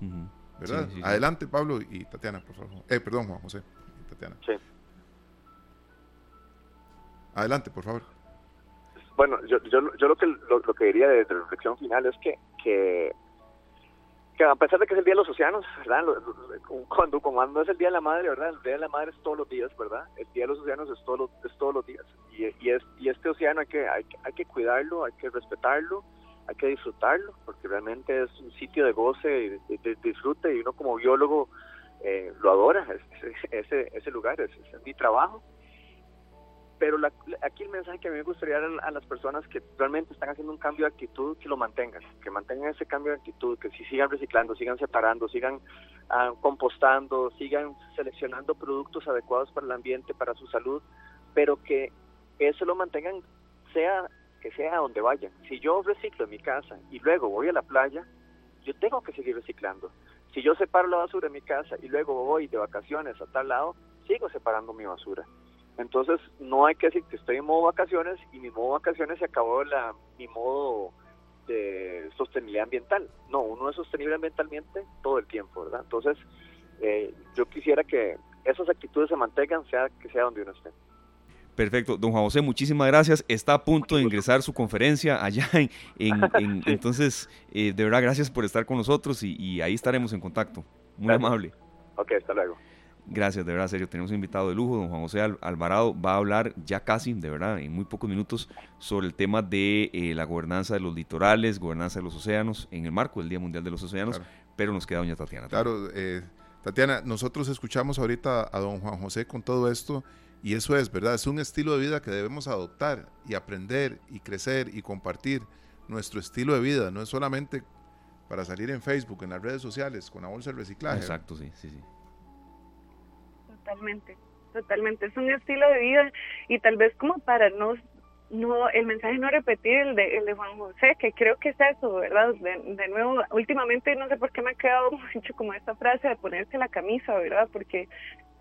¿Verdad? Adelante, Pablo y Tatiana, por favor. Eh, perdón, Juan José. Tatiana. Sí. Adelante, por favor. Bueno, yo, yo, yo lo, que, lo, que diría de, reflexión final es que, que, que, a pesar de que es el Día de los Océanos, ¿verdad? Cuando, cuando es el Día de la Madre, ¿verdad? El Día de la Madre es todos los días, ¿verdad? El Día de los Océanos es, todo, es todos los días. Y, y, es, y este océano hay que, hay, hay que cuidarlo, hay que respetarlo hay que disfrutarlo, porque realmente es un sitio de goce y de, disfrute y uno como biólogo eh, lo adora, ese, ese lugar, es, es mi trabajo. Pero aquí el mensaje que a mí me gustaría dar a, las personas que realmente están haciendo un cambio de actitud, que lo mantengan, que mantengan ese cambio de actitud, que si sigan reciclando, sigan separando, sigan ah, compostando, sigan seleccionando productos adecuados para el ambiente, para su salud, pero que eso lo mantengan sea que sea donde vayan. Si yo reciclo en mi casa y luego voy a la playa, yo tengo que seguir reciclando. Si yo separo la basura en mi casa y luego voy de vacaciones a tal lado, sigo separando mi basura. Entonces, no hay que decir que estoy en modo vacaciones y mi modo vacaciones se acabó la, mi modo de sostenibilidad ambiental. No, uno es sostenible ambientalmente todo el tiempo, ¿verdad? Entonces, eh, yo quisiera que esas actitudes se mantengan, sea que sea donde uno esté. Perfecto, don Juan José, muchísimas gracias. Está a punto de ingresar su conferencia allá en, entonces, eh, de verdad, gracias por estar con nosotros y, ahí estaremos en contacto. Muy amable. Ok, hasta luego. Gracias, de verdad, serio. Tenemos un invitado de lujo, don Juan José Alvarado. Va a hablar ya casi, de verdad, en muy pocos minutos, sobre el tema de eh, la gobernanza de los litorales, gobernanza de los océanos, en el marco del Día Mundial de los Océanos. Pero nos queda doña Tatiana. Claro, eh, Tatiana, nosotros escuchamos ahorita a don Juan José con todo esto. Y eso es, ¿verdad? Es un estilo de vida que debemos adoptar y aprender y crecer y compartir nuestro estilo de vida. No es solamente para salir en Facebook, en las redes sociales, con la bolsa de reciclaje. Exacto, sí, sí, sí totalmente, totalmente. Es un estilo de vida y tal vez como para no, no el mensaje no repetir el de, el de Juan José, que creo que es eso, ¿verdad? De, nuevo, últimamente no sé por qué me ha quedado mucho como esta frase de ponerse la camisa, ¿verdad? Porque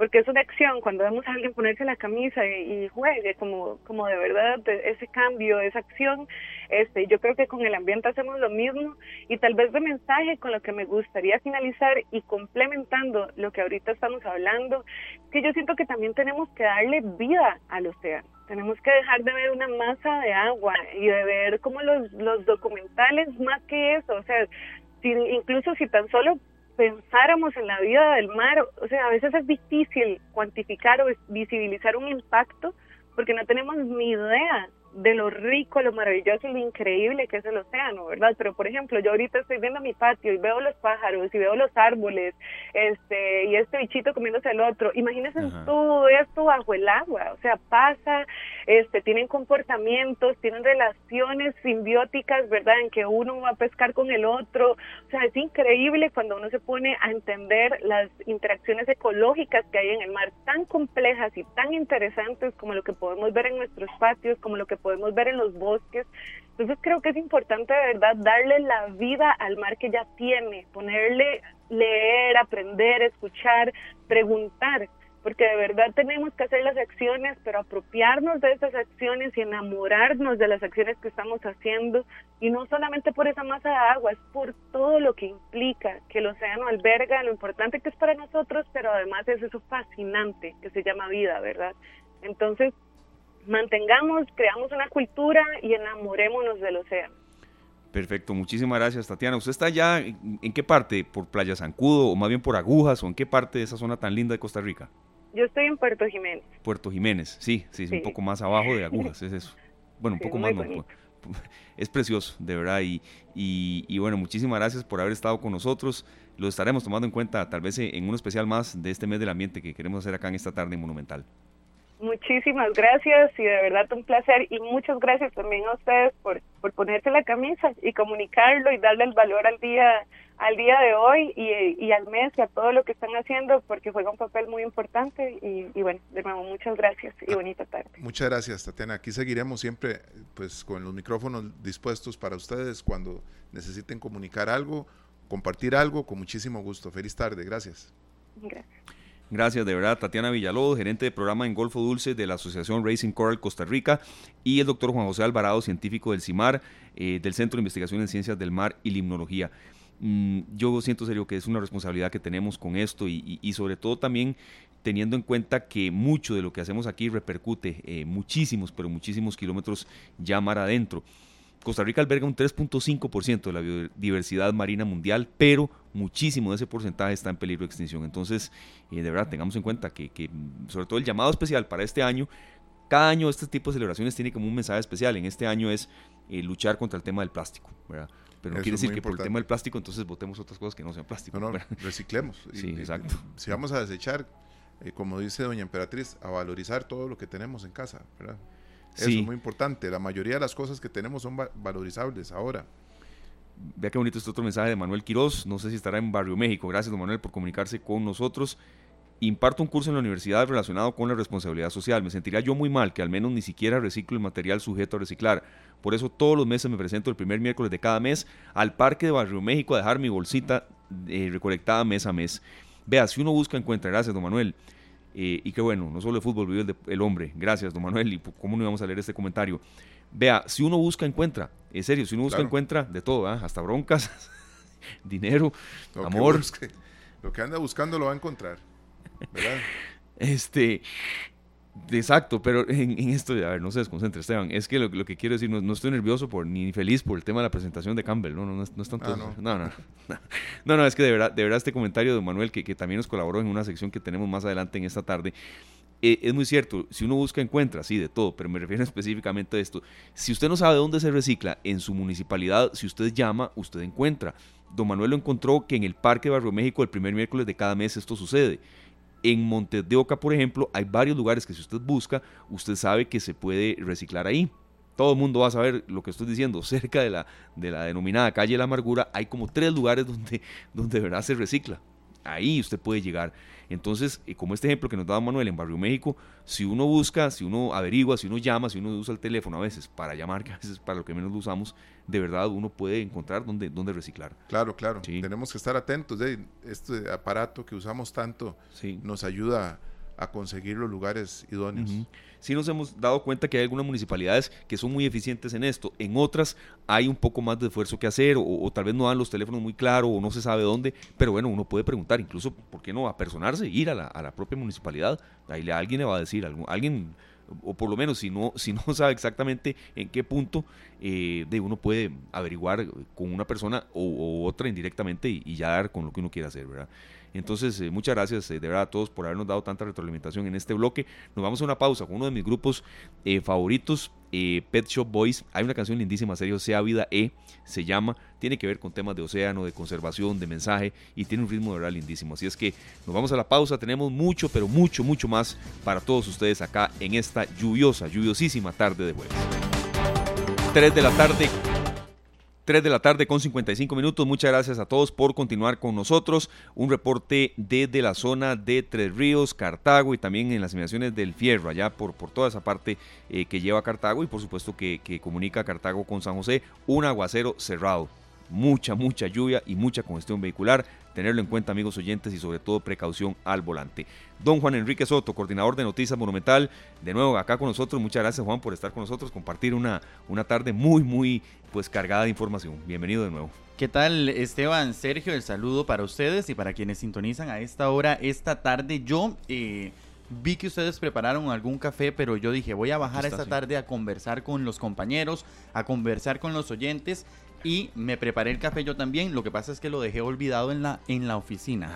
porque es una acción cuando vemos a alguien ponerse la camisa y, juegue como como de verdad ese cambio esa acción este yo creo que con el ambiente hacemos lo mismo y tal vez de mensaje con lo que me gustaría finalizar y complementando lo que ahorita estamos hablando que yo siento que también tenemos que darle vida al océano. Tenemos que dejar de ver una masa de agua y de ver como los los documentales más que eso o sea incluso si tan solo pensáramos en la vida del mar, o sea, a veces es difícil cuantificar o visibilizar un impacto porque no tenemos ni idea de lo rico, lo maravilloso y lo increíble que es el océano, ¿verdad? Pero por ejemplo, yo ahorita estoy viendo mi patio y veo los pájaros y veo los árboles, este, y este bichito comiéndose el otro. Imagínense todo esto bajo el agua, o sea, pasa, este, tienen comportamientos, tienen relaciones simbióticas, ¿verdad? En que uno va a pescar con el otro. O sea, es increíble cuando uno se pone a entender las interacciones ecológicas que hay en el mar, tan complejas y tan interesantes como lo que podemos ver en nuestros patios, como lo que podemos ver en los bosques. Entonces creo que es importante de verdad darle la vida al mar que ya tiene, ponerle leer, aprender, escuchar, preguntar, porque de verdad tenemos que hacer las acciones, pero apropiarnos de esas acciones y enamorarnos de las acciones que estamos haciendo, y no solamente por esa masa de agua, es por todo lo que implica que el océano alberga, lo importante que es para nosotros, pero además es eso fascinante que se llama vida, ¿verdad? Entonces, mantengamos, creamos una cultura y enamorémonos del océano. Perfecto, muchísimas gracias Tatiana. ¿Usted está ya en, qué parte? ¿Por Playa Zancudo o más bien por Agujas o en qué parte de esa zona tan linda de Costa Rica? Yo estoy en Puerto Jiménez. Puerto Jiménez, sí, sí, es un poco más abajo de Agujas, es eso. Bueno, un poco más, es precioso, de verdad. Y, y, bueno, muchísimas gracias por haber estado con nosotros. Lo estaremos tomando en cuenta tal vez en un especial más de este mes del ambiente que queremos hacer acá en esta tarde en Monumental. Muchísimas gracias y de verdad un placer y muchas gracias también a ustedes por, por ponerse la camisa y comunicarlo y darle el valor al día al día de hoy y, al mes y a todo lo que están haciendo porque juega un papel muy importante y, y, bueno, de nuevo muchas gracias y bonita tarde. Muchas gracias Tatiana, aquí seguiremos siempre pues con los micrófonos dispuestos para ustedes cuando necesiten comunicar algo, compartir algo, con muchísimo gusto. Feliz tarde, gracias. Gracias. Gracias de verdad, Tatiana Villalobos, gerente de programa en Golfo Dulce de la Asociación Racing Coral Costa Rica, y el doctor Juan José Alvarado, científico del CIMAR, eh, del Centro de Investigación en Ciencias del Mar y Limnología. Mm, yo siento serio que es una responsabilidad que tenemos con esto y, sobre todo también teniendo en cuenta que mucho de lo que hacemos aquí repercute eh, muchísimos, pero muchísimos kilómetros ya mar adentro. Costa Rica alberga un 3.5% de la biodiversidad marina mundial, pero muchísimo de ese porcentaje está en peligro de extinción. Entonces, eh, de verdad, tengamos en cuenta que, sobre todo el llamado especial para este año, cada año este tipo de celebraciones tiene como un mensaje especial. En este año es eh, luchar contra el tema del plástico, ¿verdad? Pero no quiere decir que por el tema del plástico entonces votemos otras cosas que no sean plástico. No, no, reciclemos. sí, exacto. Si vamos a desechar, eh, como dice doña Emperatriz, a valorizar todo lo que tenemos en casa, ¿verdad? Eso es muy importante. La mayoría de las cosas que tenemos son valorizables ahora. Vea qué bonito este otro mensaje de Manuel Quiroz. No sé si estará en Barrio México. Gracias, don Manuel, por comunicarse con nosotros. Imparto un curso en la universidad relacionado con la responsabilidad social. Me sentiría yo muy mal que al menos ni siquiera reciclo el material sujeto a reciclar. Por eso todos los meses me presento el primer miércoles de cada mes al Parque de Barrio México a dejar mi bolsita eh, recolectada mes a mes. Vea, si uno busca, encuentra. Gracias, don Manuel. Eh, y qué bueno, no solo el fútbol vive el, hombre. Gracias, don Manuel. ¿Y cómo no íbamos a leer este comentario? Vea, si uno busca, encuentra. En serio, si uno busca, encuentra de todo, ¿ah? hasta broncas, dinero, amor. lo que anda buscando lo va a encontrar. ¿Verdad? Este. Exacto, pero en, esto, a ver, no se desconcentre, Esteban. Es que lo, que quiero decir, no, estoy nervioso por, ni feliz por el tema de la presentación de Campbell. No, no, no, no es tanto. Ah, no. no. no, no, no, es que de verdad, de verdad este comentario de Manuel, que, que también nos colaboró en una sección que tenemos más adelante en esta tarde, eh, es muy cierto, si uno busca, encuentra, sí, de todo, pero me refiero específicamente a esto. Si usted no sabe dónde se recicla en su municipalidad, si usted llama, usted encuentra. Don Manuel lo encontró que en el Parque Barrio México el primer miércoles de cada mes esto sucede. En Montes de Oca, por ejemplo, hay varios lugares que si usted busca, usted sabe que se puede reciclar ahí. Todo el mundo va a saber lo que estoy diciendo. Cerca de la, de la denominada calle de la amargura hay como tres lugares donde, donde de verdad se recicla. Ahí usted puede llegar. Entonces, eh, como este ejemplo que nos daba Manuel en Barrio México, si uno busca, si uno averigua, si uno llama, si uno usa el teléfono a veces para llamar, que a veces para lo que menos lo usamos, de verdad uno puede encontrar dónde, dónde reciclar. Claro, claro. Tenemos que estar atentos. De este aparato que usamos tanto nos ayuda a conseguir los lugares idóneos sí nos hemos dado cuenta que hay algunas municipalidades que son muy eficientes en esto. En otras hay un poco más de esfuerzo que hacer o, tal vez no dan los teléfonos muy claros o no se sabe dónde, pero bueno, uno puede preguntar, incluso, ¿por qué no apersonarse, ir a la, a la propia municipalidad? Ahí alguien le va a decir, alguien o por lo menos si no, si no sabe exactamente en qué punto, eh, de uno puede averiguar con una persona o, otra indirectamente y, ya dar con lo que uno quiera hacer, ¿verdad? Entonces, eh, muchas gracias eh, de verdad a todos por habernos dado tanta retroalimentación en este bloque. Nos vamos a una pausa con uno de mis grupos eh, Pet Shop Boys. Hay una canción lindísima, serio, Sea Vida E, se llama. Tiene que ver con temas de océano, de conservación, de mensaje y tiene un ritmo de verdad lindísimo. Así es que nos vamos a la pausa. Tenemos mucho, pero mucho, mucho más para todos ustedes acá en esta lluviosa, lluviosísima tarde de jueves. 3 de la tarde, 3 de la tarde con 55 minutos. Muchas gracias a todos por continuar con nosotros. Un reporte desde la zona de Tres Ríos, Cartago y también en las inmediaciones del Fierro, allá por, por toda esa parte eh, que lleva Cartago y por supuesto que, que comunica Cartago con San José. Un aguacero cerrado mucha, mucha lluvia y mucha congestión vehicular. Tenerlo en cuenta, amigos oyentes, y sobre todo precaución al volante. Don Juan Enrique Soto, coordinador de Noticias Monumental, de nuevo acá con nosotros. Muchas gracias, Juan, por estar con nosotros, compartir una, una tarde muy, muy pues cargada de información. Bienvenido de nuevo. ¿Qué tal, Esteban? Sergio, el saludo para ustedes y para quienes sintonizan a esta hora, esta tarde. Yo eh, vi que ustedes prepararon algún café, pero yo dije, voy a bajar esta tarde a conversar con los compañeros, a conversar con los oyentes y me preparé el café yo también. Lo que pasa es que lo dejé olvidado en la, en la oficina.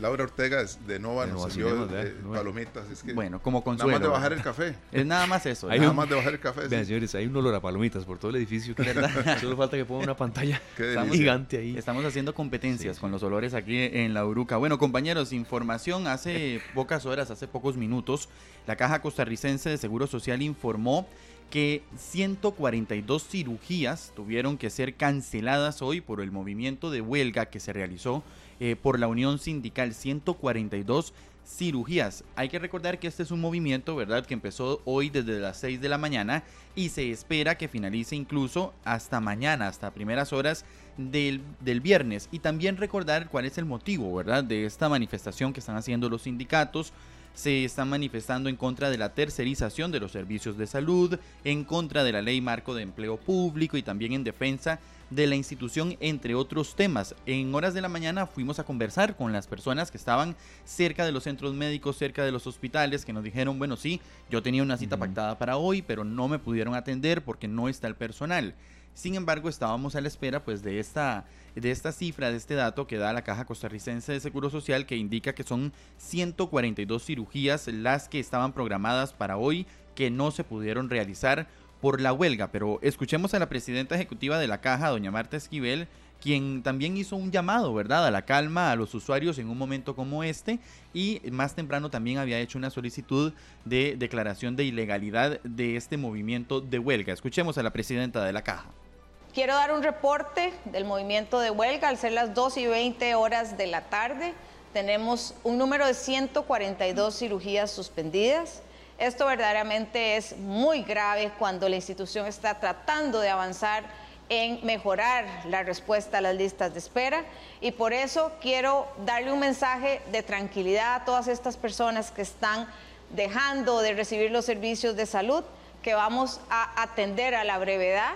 Laura Ortega de Nova nos envió palomitas. bueno, como consuelo. Nada más de bajar el café. Es nada más eso. nada más de bajar el café. Vean, señores, hay un olor a palomitas por todo el edificio. ¿verdad? Solo falta que ponga una pantalla gigante ahí. Estamos haciendo competencias con los olores aquí en la Uruca. Bueno, compañeros, información. Hace pocas horas, hace pocos minutos, la Caja Costarricense de Seguro Social informó que 142 cirugías tuvieron que ser canceladas hoy por el movimiento de huelga que se realizó eh, por la Unión Sindical. 142 cirugías. Hay que recordar que este es un movimiento, ¿verdad?, que empezó hoy desde las 6 de la mañana y se espera que finalice incluso hasta mañana, hasta primeras horas del, del, viernes. Y también recordar cuál es el motivo, ¿verdad?, de esta manifestación que están haciendo los sindicatos se están manifestando en contra de la tercerización de los servicios de salud, en contra de la ley marco de empleo público y también en defensa de la institución, entre otros temas. En horas de la mañana fuimos a conversar con las personas que estaban cerca de los centros médicos, cerca de los hospitales, que nos dijeron, bueno, sí, yo tenía una cita pactada para hoy, pero no me pudieron atender porque no está el personal. Sin embargo, estábamos a la espera pues de esta de esta cifra, de este dato que da la Caja Costarricense de Seguro Social que indica que son 142 cirugías las que estaban programadas para hoy que no se pudieron realizar por la huelga. Pero escuchemos a la presidenta ejecutiva de la Caja, doña Marta Esquivel, quien también hizo un llamado, ¿verdad?, a la calma a los usuarios en un momento como este y más temprano también había hecho una solicitud de declaración de ilegalidad de este movimiento de huelga. Escuchemos a la presidenta de la Caja. Quiero dar un reporte del movimiento de huelga. Al ser las 2 y 20 horas de la tarde, tenemos un número de 142 cirugías suspendidas. Esto verdaderamente es muy grave cuando la institución está tratando de avanzar en mejorar la respuesta a las listas de espera y por eso quiero darle un mensaje de tranquilidad a todas estas personas que están dejando de recibir los servicios de salud, que vamos a atender a la brevedad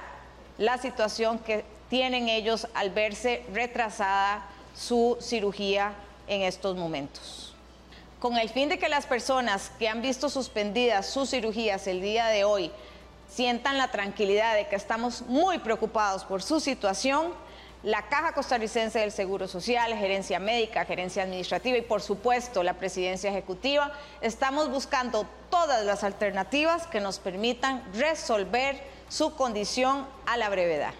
la situación que tienen ellos al verse retrasada su cirugía en estos momentos. con el fin de que las personas que han visto suspendidas sus cirugías el día de hoy sientan la tranquilidad de que estamos muy preocupados por su situación, la Caja Costarricense del Seguro Social, Gerencia Médica, Gerencia Administrativa y por supuesto la Presidencia Ejecutiva, estamos buscando todas las alternativas que nos permitan resolver su condición a la brevedad.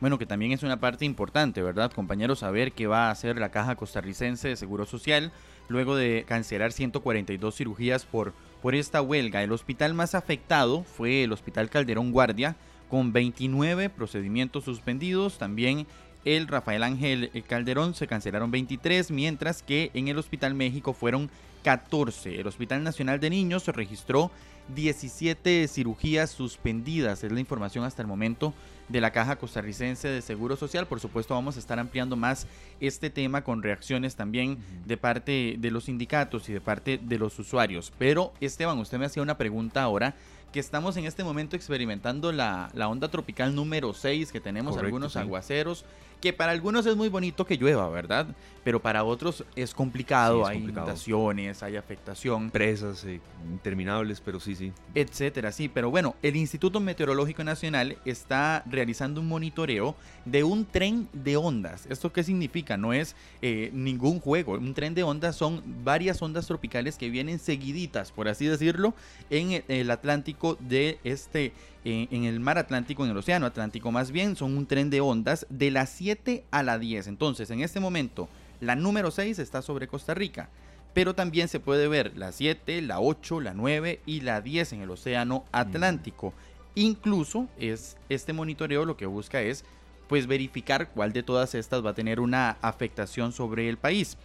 Bueno, que también es una parte importante, ¿verdad, compañeros? Saber qué va a hacer la Caja Costarricense de Seguro Social luego de cancelar 142 cirugías por, por esta huelga. El hospital más afectado fue el Hospital Calderón Guardia, con 29 procedimientos suspendidos. También el Rafael Ángel Calderón se cancelaron 23, mientras que en el Hospital México fueron 14. El Hospital Nacional de Niños registró 17 cirugías suspendidas, es la información hasta el momento de la Caja Costarricense de Seguro Social. Por supuesto, vamos a estar ampliando más este tema con reacciones también de parte de los sindicatos y de parte de los usuarios. Pero, Esteban, usted me hacía una pregunta ahora que estamos en este momento experimentando la, onda tropical número 6, que tenemos algunos aguaceros que para algunos es muy bonito que llueva, ¿verdad? Pero para otros es complicado, hay inundaciones, hay afectación. Presas eh, interminables, pero sí, sí. Etcétera, sí. Pero bueno, el Instituto Meteorológico Nacional está realizando un monitoreo de un tren de ondas. ¿Esto qué significa? No es eh, ningún juego. Un tren de ondas son varias ondas tropicales que vienen seguiditas, por así decirlo, en el Atlántico de este en, el mar Atlántico, en el océano Atlántico más bien, son un tren de ondas de la 7 a la 10. Entonces, en este momento, la número 6 está sobre Costa Rica, pero también se puede ver la 7, la 8, la 9 y la 10 en el océano Atlántico. Incluso es este monitoreo lo que busca es pues verificar cuál de todas estas va a tener una afectación sobre el país.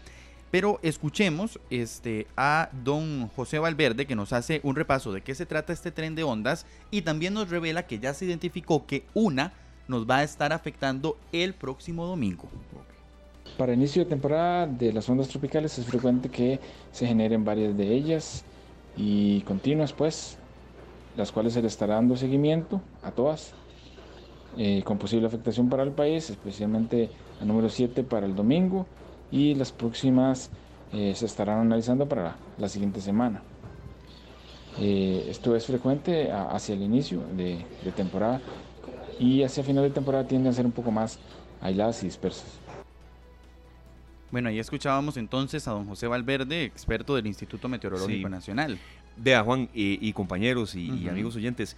Pero escuchemos este, a don José Valverde que nos hace un repaso de qué se trata este tren de ondas y también nos revela que ya se identificó que una nos va a estar afectando el próximo domingo. Para inicio de temporada de las ondas tropicales es frecuente que se generen varias de ellas y continuas pues, las cuales se le estará dando seguimiento a todas, eh, con posible afectación para el país, especialmente a número 7 para el domingo y las próximas eh, se estarán analizando para la, siguiente semana. Eh, esto es frecuente hacia el inicio de, temporada y hacia final de temporada tienden a ser un poco más aisladas y dispersas. Bueno, ahí escuchábamos entonces a don José Valverde, experto del Instituto Meteorológico Nacional. Vea, Juan y, compañeros y, amigos oyentes,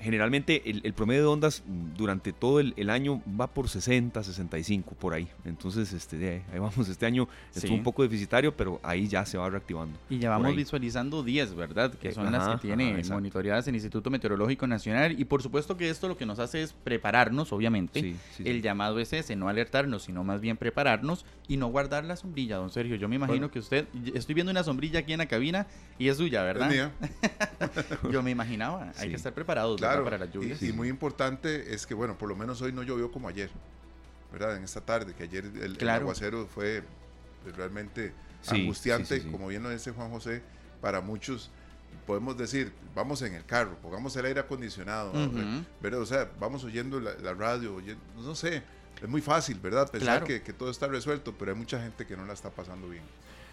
generalmente el, promedio de ondas durante todo el, año va por 60, 65, por ahí. Entonces, este, ahí vamos. Este año estuvo un poco deficitario, pero ahí ya se va reactivando. Y ya vamos visualizando 10, ¿verdad? Que son las que tiene monitoreadas el Instituto Meteorológico Nacional. Y por supuesto que esto lo que nos hace es prepararnos, obviamente. el llamado es ese, no alertarnos, sino más bien prepararnos y no guardar la sombrilla, don Sergio. Yo me imagino que usted, estoy viendo una sombrilla aquí en la cabina y es suya, ¿verdad? Yo me imaginaba, hay que estar preparados para las lluvias. Y, muy importante es que, bueno, por lo menos hoy no llovió como ayer, ¿verdad? En esta tarde, que ayer el, aguacero fue pues, realmente angustiante, como bien lo dice Juan José, para muchos podemos decir, vamos en el carro, pongamos el aire acondicionado, O sea, vamos oyendo la, radio, no sé, es muy fácil, ¿verdad? Pensar que, todo está resuelto, pero hay mucha gente que no la está pasando bien.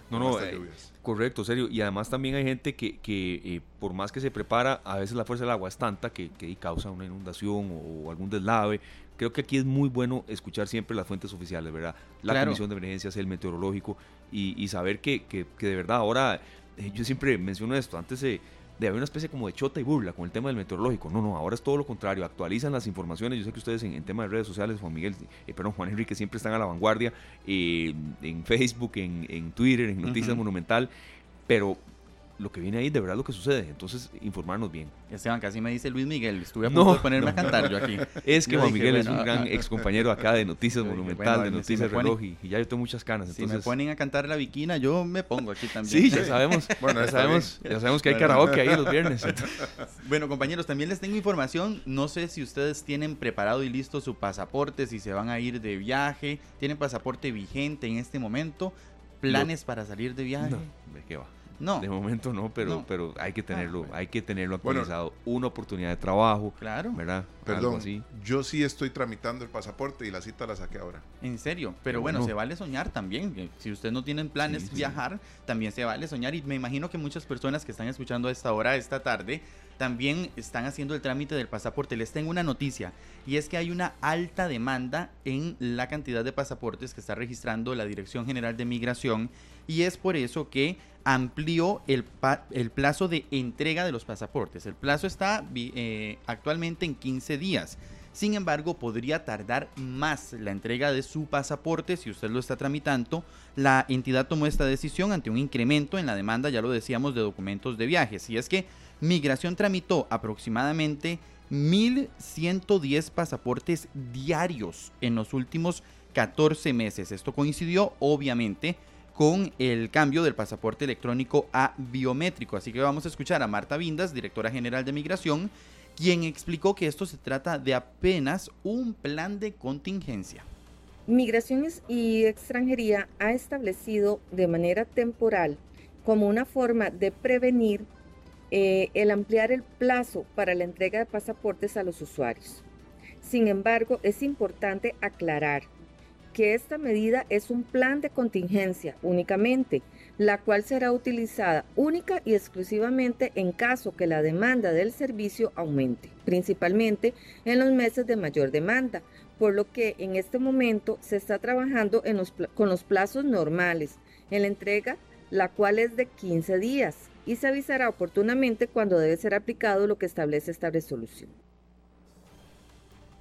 No, no, eh, correcto, serio. Y además también hay gente que, que eh, por más que se prepara, a veces la fuerza del agua es tanta que, que causa una inundación o, algún deslave. Creo que aquí es muy bueno escuchar siempre las fuentes oficiales, ¿verdad? La Comisión de Emergencias, el meteorológico y, y saber que, que, de verdad ahora, eh, yo siempre menciono esto, antes se de haber una especie como de chota y burla con el tema del meteorológico. No, no, ahora es todo lo contrario. Actualizan las informaciones. Yo sé que ustedes en, tema de redes sociales, Juan Miguel, eh, perdón, Juan Enrique, siempre están a la vanguardia eh, en Facebook, en, en, Twitter, en Noticias Monumental. Pero lo que viene ahí de verdad lo que sucede. Entonces, informarnos bien. Esteban, casi me dice Luis Miguel. Estuve a punto de ponerme a cantar yo aquí. Es que Juan Miguel es un gran ex compañero acá de Noticias Monumental, de Noticias Reloj, y, ya yo tengo muchas canas. Si me ponen a cantar la viquina, yo me pongo aquí también. Sí, ya sabemos. bueno, ya sabemos, ya sabemos que hay karaoke ahí los viernes. Bueno, compañeros, también les tengo información. No sé si ustedes tienen preparado y listo su pasaporte, si se van a ir de viaje, tienen pasaporte vigente en este momento, planes para salir de viaje. No, ¿qué va? No. De momento no, pero, No. pero hay que tenerlo, bueno. hay que tenerlo Bueno. actualizado. Una oportunidad de trabajo, Claro. ¿verdad? Algo Perdón, así. yo sí estoy tramitando el pasaporte y la cita la saqué ahora. En serio, pero bueno, bueno. se vale soñar también. Si usted no tiene planes Sí, sí. viajar, también se vale soñar. Y me imagino que muchas personas que están escuchando a esta hora, esta tarde, también están haciendo el trámite del pasaporte. Les tengo una noticia y es que hay una alta demanda en la cantidad de pasaportes que está registrando la Dirección General de Migración y es por eso que amplió el, plazo de entrega de los pasaportes. El plazo está eh, actualmente en 15 días. Sin embargo, podría tardar más la entrega de su pasaporte si usted lo está tramitando. La entidad tomó esta decisión ante un incremento en la demanda, ya lo decíamos, de documentos de viajes. Y es que Migración tramitó aproximadamente 1.110 pasaportes diarios en los últimos 14 meses. Esto coincidió, obviamente, con el cambio del pasaporte electrónico a biométrico. Así que vamos a escuchar a Marta Vindas, directora general de Migración, quien explicó que esto se trata de apenas un plan de contingencia. Migraciones y Extranjería ha establecido de manera temporal como una forma de prevenir eh, el ampliar el plazo para la entrega de pasaportes a los usuarios. Sin embargo, es importante aclarar que esta medida es un plan de contingencia únicamente, la cual será utilizada única y exclusivamente en caso que la demanda del servicio aumente, principalmente en los meses de mayor demanda, por lo que en este momento se está trabajando con los plazos normales en la entrega, la cual es de 15 días, y se avisará oportunamente cuando debe ser aplicado lo que establece esta resolución.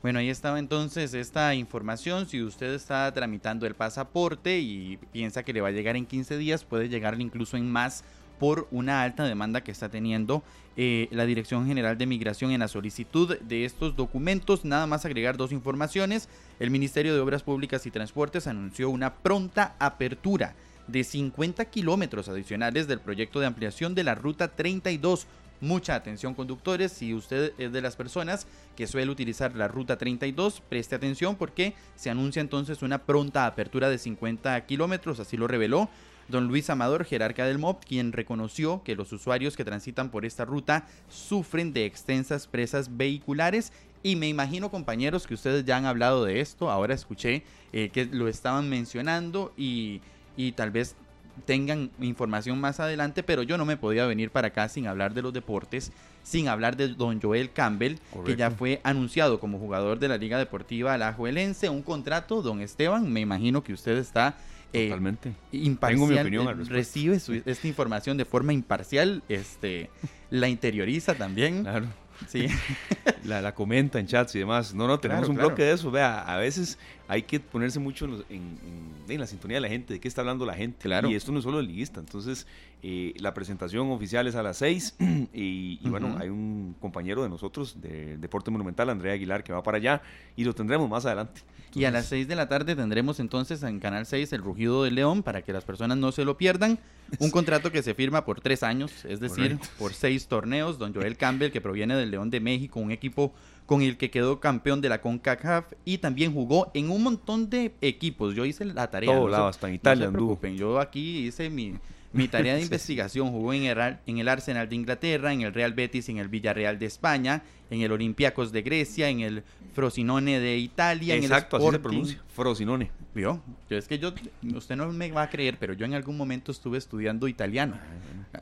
Bueno, ahí estaba entonces esta información. Si usted está tramitando el pasaporte y piensa que le va a llegar en 15 días, puede llegarle incluso en más por una alta demanda que está teniendo eh, la Dirección General de Migración en la solicitud de estos documentos. Nada más agregar dos informaciones. El Ministerio de Obras Públicas y Transportes anunció una pronta apertura de 50 kilómetros adicionales del proyecto de ampliación de la Ruta 32. Mucha atención conductores, si usted es de las personas que suele utilizar la Ruta 32, preste atención porque se anuncia entonces una pronta apertura de 50 kilómetros, así lo reveló don Luis Amador, jerarca del MOB, quien reconoció que los usuarios que transitan por esta ruta sufren de extensas presas vehiculares. Y me imagino compañeros que ustedes ya han hablado de esto, ahora escuché eh, que lo estaban mencionando y, y tal vez tengan información más adelante, pero yo no me podía venir para acá sin hablar de los deportes, sin hablar de don Joel Campbell, que ya fue anunciado como jugador de la Liga Deportiva Alajuelense, un contrato, don Esteban, me imagino que usted está eh, Totalmente. imparcial, Tengo mi opinión eh, al respecto. recibe su- esta información de forma imparcial, este, la interioriza también, Claro. sí, La, la comenta en chats y demás. No, no, tenemos Claro, un claro. bloque de eso. Vea, a veces hay que ponerse mucho en, en- en- la sintonía de la gente, de qué está hablando la gente. Claro. Y esto no es solo el liguista. Entonces, eh, la presentación oficial es a las 6. Y, y bueno, hay un compañero de nosotros, de Deporte Monumental, Andrea Aguilar, que va para allá. Y lo tendremos más adelante. y a las Entonces, 6 de la tarde tendremos entonces en Canal 6 el rugido del león para que las personas no se lo pierdan, un contrato que se firma por tres años, es decir, Correcto. por seis torneos, don Joel Campbell, que proviene del León de México, un equipo con el que quedó campeón de la CONCACAF y también jugó en un montón de equipos. Yo hice la tarea. Todo no se- lado, hasta en no Italia se anduvo. preocupen, yo aquí hice mi, mi tarea de investigación. Jugó en el, en el Arsenal de Inglaterra, en el Real Betis, en el Villarreal de España, en el Olympiacos de Grecia, en el Frosinone de Italia, Exacto, en así el se Sporting. pronuncia. Frosinone. ¿Vio? Yo es que yo, usted no me va a creer, pero yo en algún momento estuve estudiando italiano.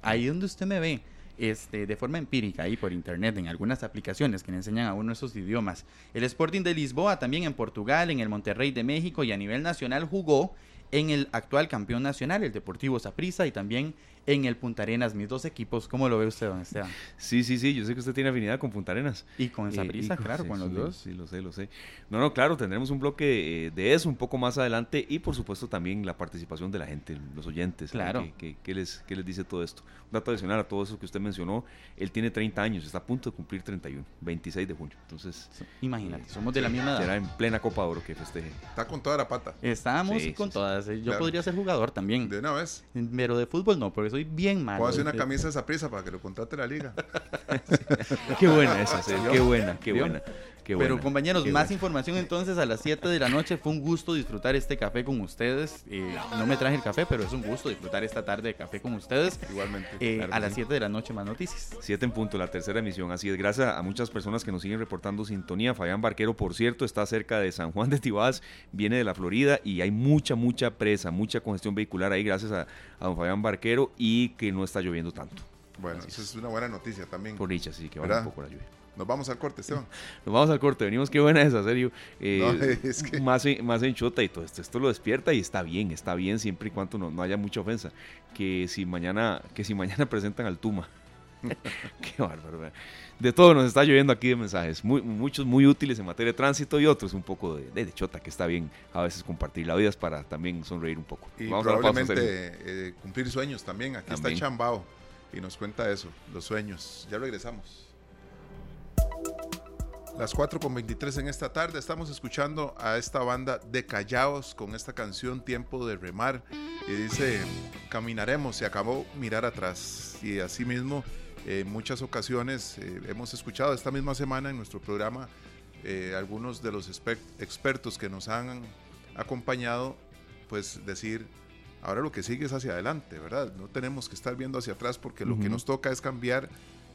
Ahí donde usted me ve, este, de forma empírica, ahí por internet, en algunas aplicaciones que le enseñan a uno esos idiomas. El Sporting de Lisboa, también en Portugal, en el Monterrey de México y a nivel nacional jugó en el actual campeón nacional, el Deportivo Saprissa, y también en el Punta Arenas, mis dos equipos. ¿Cómo lo ve usted, don Esteban? Sí, sí, sí. Yo sé que usted tiene afinidad con Punta Arenas. Y con Eh, Saprissa, y claro, sí, con los sí, dos. Sí, lo sé, lo sé. No, no, claro, tendremos un bloque eh, de eso un poco más adelante y por supuesto también la participación de la gente, los oyentes. Claro. ¿Qué, qué- qué les, qué les dice todo esto? Un dato adicional a todo eso que usted mencionó, él tiene 30 años, está a punto de cumplir 31, 26 de junio. Entonces, Imagínate, somos de la misma edad. será en plena Copa de Oro que festeje. Está con toda la pata. Estábamos Sí, con todas. eh, Yo Claro. podría ser jugador también. De una vez. Pero de fútbol no, porque soy bien malo. Puedo hacer una camisa de esa prisa para que lo contrate la liga. Qué buena esa, qué buena, qué ¿Vio? Pero compañeros, más información entonces a las 7 de la noche. Fue un gusto disfrutar este café con ustedes. Eh, no me traje el café, pero es un gusto disfrutar esta tarde de café con ustedes. Igualmente. Eh, a las 7 de la noche más noticias. 7 en punto, la tercera emisión. Así es, gracias a muchas personas que nos siguen reportando sintonía. Fabián Barquero, por cierto, está cerca de San Juan de Tibás, viene de la Florida y hay mucha, mucha presa, mucha congestión vehicular ahí gracias a, don Fabián Barquero y que no está lloviendo tanto. Bueno, eso es una buena noticia también. Por dicha, sí, que va un poco la lluvia. Nos vamos al corte, Esteban. Nos vamos al corte, venimos, qué buena esa, serio. Eh, es que... más, en, más en chota y todo esto. Esto lo despierta y está bien, está bien siempre y cuando no, no haya mucha ofensa. Que si mañana, que si mañana presentan al Tuma. qué bárbaro. De todo nos está lloviendo aquí de mensajes, muy, muchos muy útiles en materia de tránsito y otros un poco de, de, chota, que está bien a veces compartir la vida es para también sonreír un poco. Y Vamos probablemente eh, cumplir sueños también. Aquí está Chambao y nos cuenta eso, los sueños. Ya regresamos. Las 4 con 23 en esta tarde. Estamos escuchando a esta banda de Callaos con esta canción Tiempo de Remar y dice caminaremos, se acabó mirar atrás. Y así mismo en muchas ocasiones eh, hemos escuchado esta misma semana en nuestro programa eh, algunos de los expertos que nos han acompañado pues decir ahora lo que sigue es hacia adelante, ¿verdad? No tenemos que estar viendo hacia atrás porque lo que nos toca es cambiar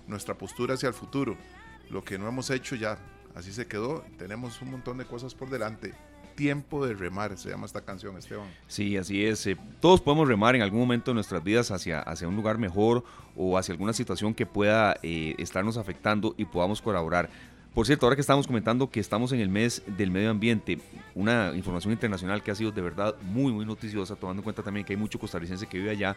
nuestra postura hacia el futuro lo que no hemos hecho ya, así se quedó. Tenemos un montón de cosas por delante. Tiempo de remar, se llama esta canción, Esteban. Sí, así es. Eh, todos podemos remar en algún momento de nuestras vidas hacia, hacia un lugar mejor o hacia alguna situación que pueda eh, estarnos afectando y podamos colaborar. Por cierto, ahora que estamos comentando que estamos en el mes del medio ambiente, una información internacional que ha sido de verdad muy, muy noticiosa, tomando en cuenta también que hay mucho costarricense que vive allá,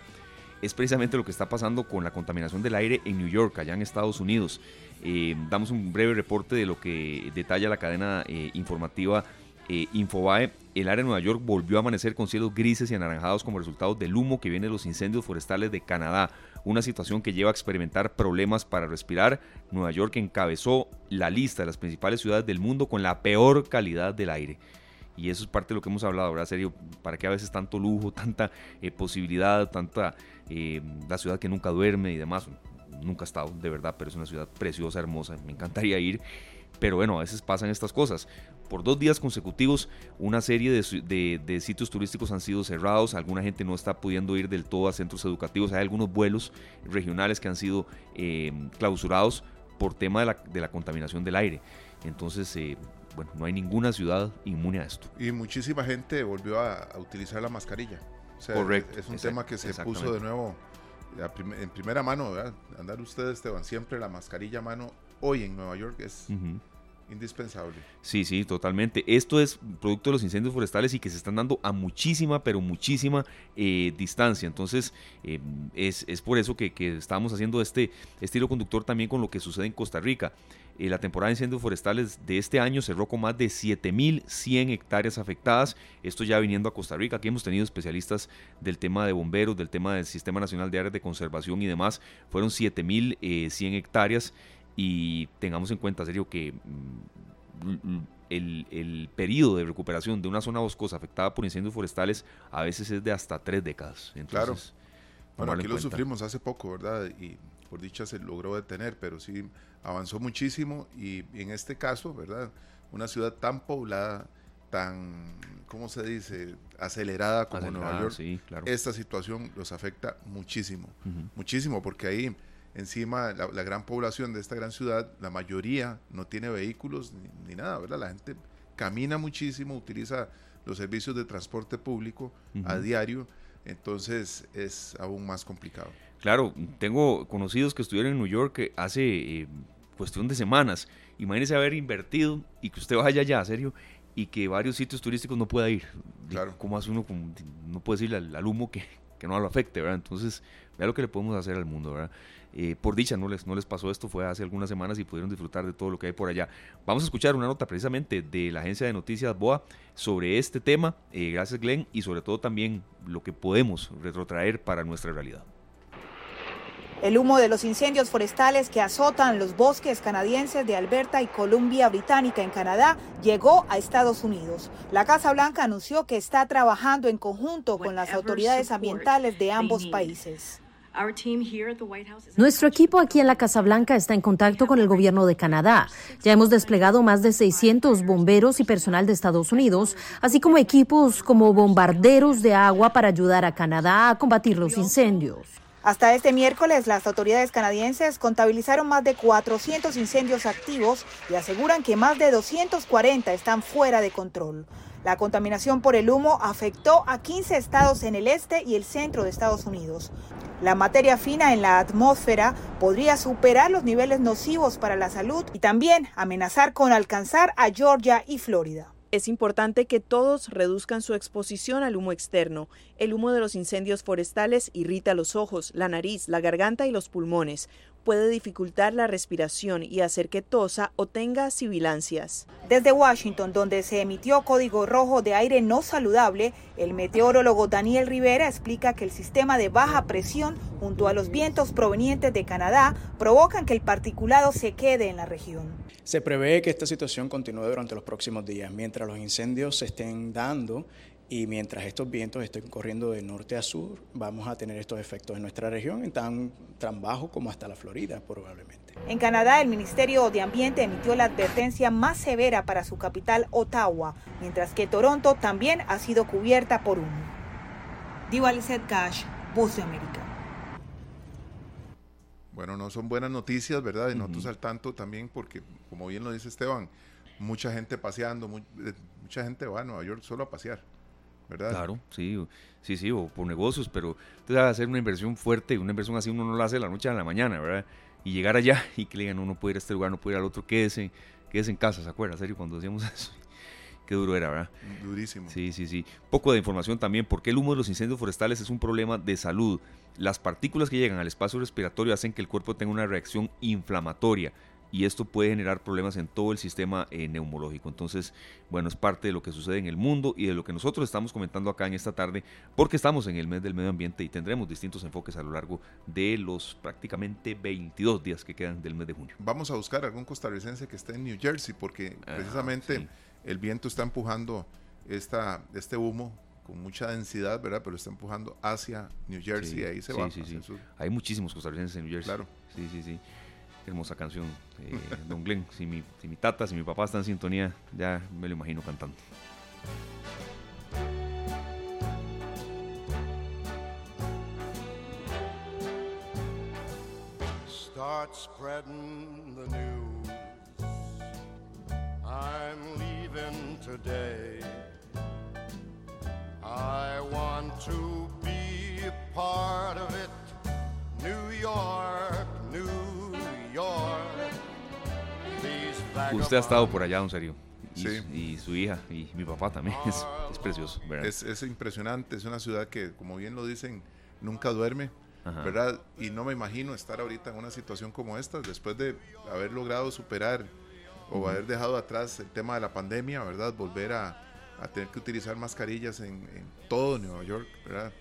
es precisamente lo que está pasando con la contaminación del aire en New York, allá en Estados Unidos. Eh, damos un breve reporte de lo que detalla la cadena eh, informativa eh, Infobae. El área de Nueva York volvió a amanecer con cielos grises y anaranjados como resultado del humo que viene de los incendios forestales de Canadá, una situación que lleva a experimentar problemas para respirar. Nueva York encabezó la lista de las principales ciudades del mundo con la peor calidad del aire. Y eso es parte de lo que hemos hablado, ¿verdad? Serio, ¿para qué a veces tanto lujo, tanta posibilidad, tanta la ciudad que nunca duerme y demás? nunca he estado, de verdad, pero es una ciudad preciosa, hermosa, me encantaría ir. Pero bueno, a veces pasan estas cosas. Por dos días consecutivos, una serie de, sitios turísticos han sido cerrados. Alguna gente no está pudiendo ir del todo a centros educativos. Hay algunos vuelos regionales que han sido eh, clausurados por tema de la, de la, contaminación del aire. Entonces, eh, bueno, no hay ninguna ciudad inmune a esto. Y muchísima gente volvió a, utilizar la mascarilla. Correcto. Es un tema que se puso de nuevo en primera mano, andar ustedes, Esteban, siempre la mascarilla a mano hoy en Nueva York es indispensable. Sí, sí, totalmente. Esto es producto de los incendios forestales y que se están dando a muchísima, pero muchísima eh, distancia. Entonces, eh, es, por eso que, que, estamos haciendo este estilo conductor también con lo que sucede en Costa Rica. Eh, la temporada de incendios forestales de este año cerró con más de 7.100 hectáreas afectadas. Esto ya viniendo a Costa Rica. Aquí hemos tenido especialistas del tema de bomberos, del tema del Sistema Nacional de Áreas de Conservación y demás. Fueron 7.100 hectáreas y tengamos en cuenta, serio, que mm, el, el, periodo de recuperación de una zona boscosa afectada por incendios forestales a veces es de hasta tres décadas. Entonces, claro. Bueno, aquí lo sufrimos hace poco, ¿verdad? Y por dicha se logró detener, pero sí avanzó muchísimo y en este caso, ¿verdad? Una ciudad tan poblada, tan, ¿cómo se dice?, acelerada como Nueva York, esta situación los afecta muchísimo, muchísimo, porque ahí encima la, gran población de esta gran ciudad, la mayoría no tiene vehículos ni, nada, ¿verdad? La gente camina muchísimo, utiliza los servicios de transporte público a diario, entonces es aún más complicado. Claro, tengo conocidos que estuvieron en New York hace eh, cuestión de semanas. Imagínese haber invertido y que usted vaya allá, serio, y que varios sitios turísticos no pueda ir. Claro. ¿Cómo hace uno? No puede decirle al, humo que, que, no lo afecte, ¿verdad? Entonces, vea lo que le podemos hacer al mundo, ¿verdad? Eh, por dicha, no les, no les pasó esto, fue hace algunas semanas y pudieron disfrutar de todo lo que hay por allá. Vamos a escuchar una nota precisamente de la agencia de noticias BOA sobre este tema. Eh, gracias, Glenn, y sobre todo también lo que podemos retrotraer para nuestra realidad. El humo de los incendios forestales que azotan los bosques canadienses de Alberta y Columbia Británica en Canadá llegó a Estados Unidos. La Casa Blanca anunció que está trabajando en conjunto con las autoridades ambientales de ambos países. Nuestro equipo aquí en la Casa Blanca está en contacto con el gobierno de Canadá. Ya hemos desplegado más de 600 bomberos y personal de Estados Unidos, así como equipos como bombarderos de agua para ayudar a Canadá a combatir los incendios. Hasta este miércoles, las autoridades canadienses contabilizaron más de 400 incendios activos y aseguran que más de 240 están fuera de control. La contaminación por el humo afectó a 15 estados en el este y el centro de Estados Unidos. La materia fina en la atmósfera podría superar los niveles nocivos para la salud y también amenazar con alcanzar a Georgia y Florida. Es importante que todos reduzcan su exposición al humo externo. El humo de los incendios forestales irrita los ojos, la nariz, la garganta y los pulmones. Puede dificultar la respiración y hacer que tosa o tenga sibilancias. Desde Washington, donde se emitió código rojo de aire no saludable, el meteorólogo Daniel Rivera explica que el sistema de baja presión junto a los vientos provenientes de Canadá provocan que el particulado se quede en la región. Se prevé que esta situación continúe durante los próximos días, mientras los incendios se estén dando y mientras estos vientos estén corriendo de norte a sur, vamos a tener estos efectos en nuestra región, en tan, tan bajo como hasta la Florida probablemente. En Canadá, el Ministerio de Ambiente emitió la advertencia más severa para su capital, Ottawa, mientras que Toronto también ha sido cubierta por humo. Diva Lizette Cash, Voz de América. Bueno, no son buenas noticias, ¿verdad? Y nosotros al tanto también porque, como bien lo dice Esteban, mucha gente paseando, eh, mucha gente va a Nueva York solo a pasear, ¿verdad? Claro, sí, sí, sí, o por negocios, pero a hacer una inversión fuerte, una inversión así uno no la hace de la noche a la mañana, ¿verdad? Y llegar allá y que le digan, no, no puede ir a este lugar, no puede ir al otro, quédese, quédese en casa, ¿se acuerda? serio, cuando decíamos eso. Qué duro era, ¿verdad? Durísimo. Sí, sí, sí. Poco de información también, porque el humo de los incendios forestales es un problema de salud. Las partículas que llegan al espacio respiratorio hacen que el cuerpo tenga una reacción inflamatoria y esto puede generar problemas en todo el sistema eh, neumológico. Entonces, bueno, es parte de lo que sucede en el mundo y de lo que nosotros estamos comentando acá en esta tarde, porque estamos en el mes del medio ambiente y tendremos distintos enfoques a lo largo de los prácticamente 22 días que quedan del mes de junio. Vamos a buscar algún costarricense que esté en New Jersey, porque ah, precisamente el viento está empujando esta, este humo con mucha densidad, ¿verdad? Pero está empujando hacia New Jersey y ahí se va. Sí, sí. Hay muchísimos costarricenses en New Jersey. Claro. Sí, sí, sí. Hermosa canción. Eh, Don Glenn, si mi, si mi tata, si mi papá está en sintonía, ya me lo imagino cantando. Start spreading the news. I'm leaving today. I want to be a part of it. New York, New York. Usted ha estado por allá, en serio. Y, sí. y su hija y mi papá también. Es, es precioso, ¿verdad? Es, es, impresionante. Es una ciudad que, como bien lo dicen, nunca duerme. ¿verdad? Y no me imagino estar ahorita en una situación como esta, después de haber logrado superar o haber dejado atrás el tema de la pandemia, ¿verdad? Volver a, a tener que utilizar mascarillas en, todo Nueva York, ¿verdad?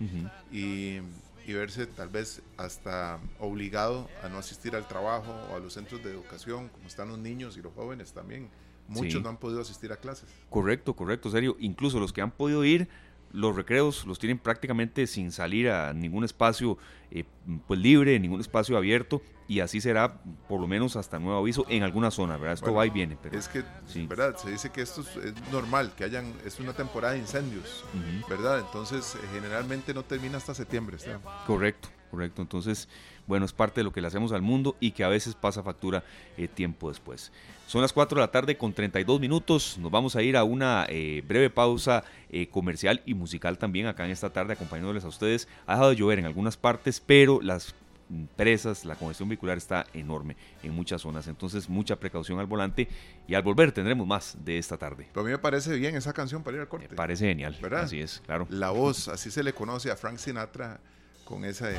y, y, verse tal vez hasta obligado a no asistir al trabajo o a los centros de educación, como están los niños y los jóvenes también. Muchos no han podido asistir a clases. Correcto, correcto, serio. Incluso los que han podido ir, los recreos los tienen prácticamente sin salir a ningún espacio eh, pues libre, ningún espacio abierto y así será por lo menos hasta nuevo aviso en alguna zona, ¿verdad? Esto va y viene. Pero, es que, ¿verdad? Se dice que esto es, normal, que hayan, es una temporada de incendios, ¿verdad? Entonces, eh, generalmente no termina hasta septiembre. Correcto, correcto. Entonces, bueno, es parte de lo que le hacemos al mundo y que a veces pasa factura eh, tiempo después. Son las 4 de la tarde con 32 minutos. Nos vamos a ir a una eh, breve pausa comercial y musical también acá en esta tarde acompañándoles a ustedes. Ha dejado de llover en algunas partes, pero las presas, la congestión vehicular está enorme en muchas zonas, entonces mucha precaución al volante y al volver tendremos más de esta tarde. Pero a mí me parece bien esa canción para ir al corte. Me parece genial, ¿verdad? Así es, claro. La voz, así se le conoce a Frank Sinatra con esa,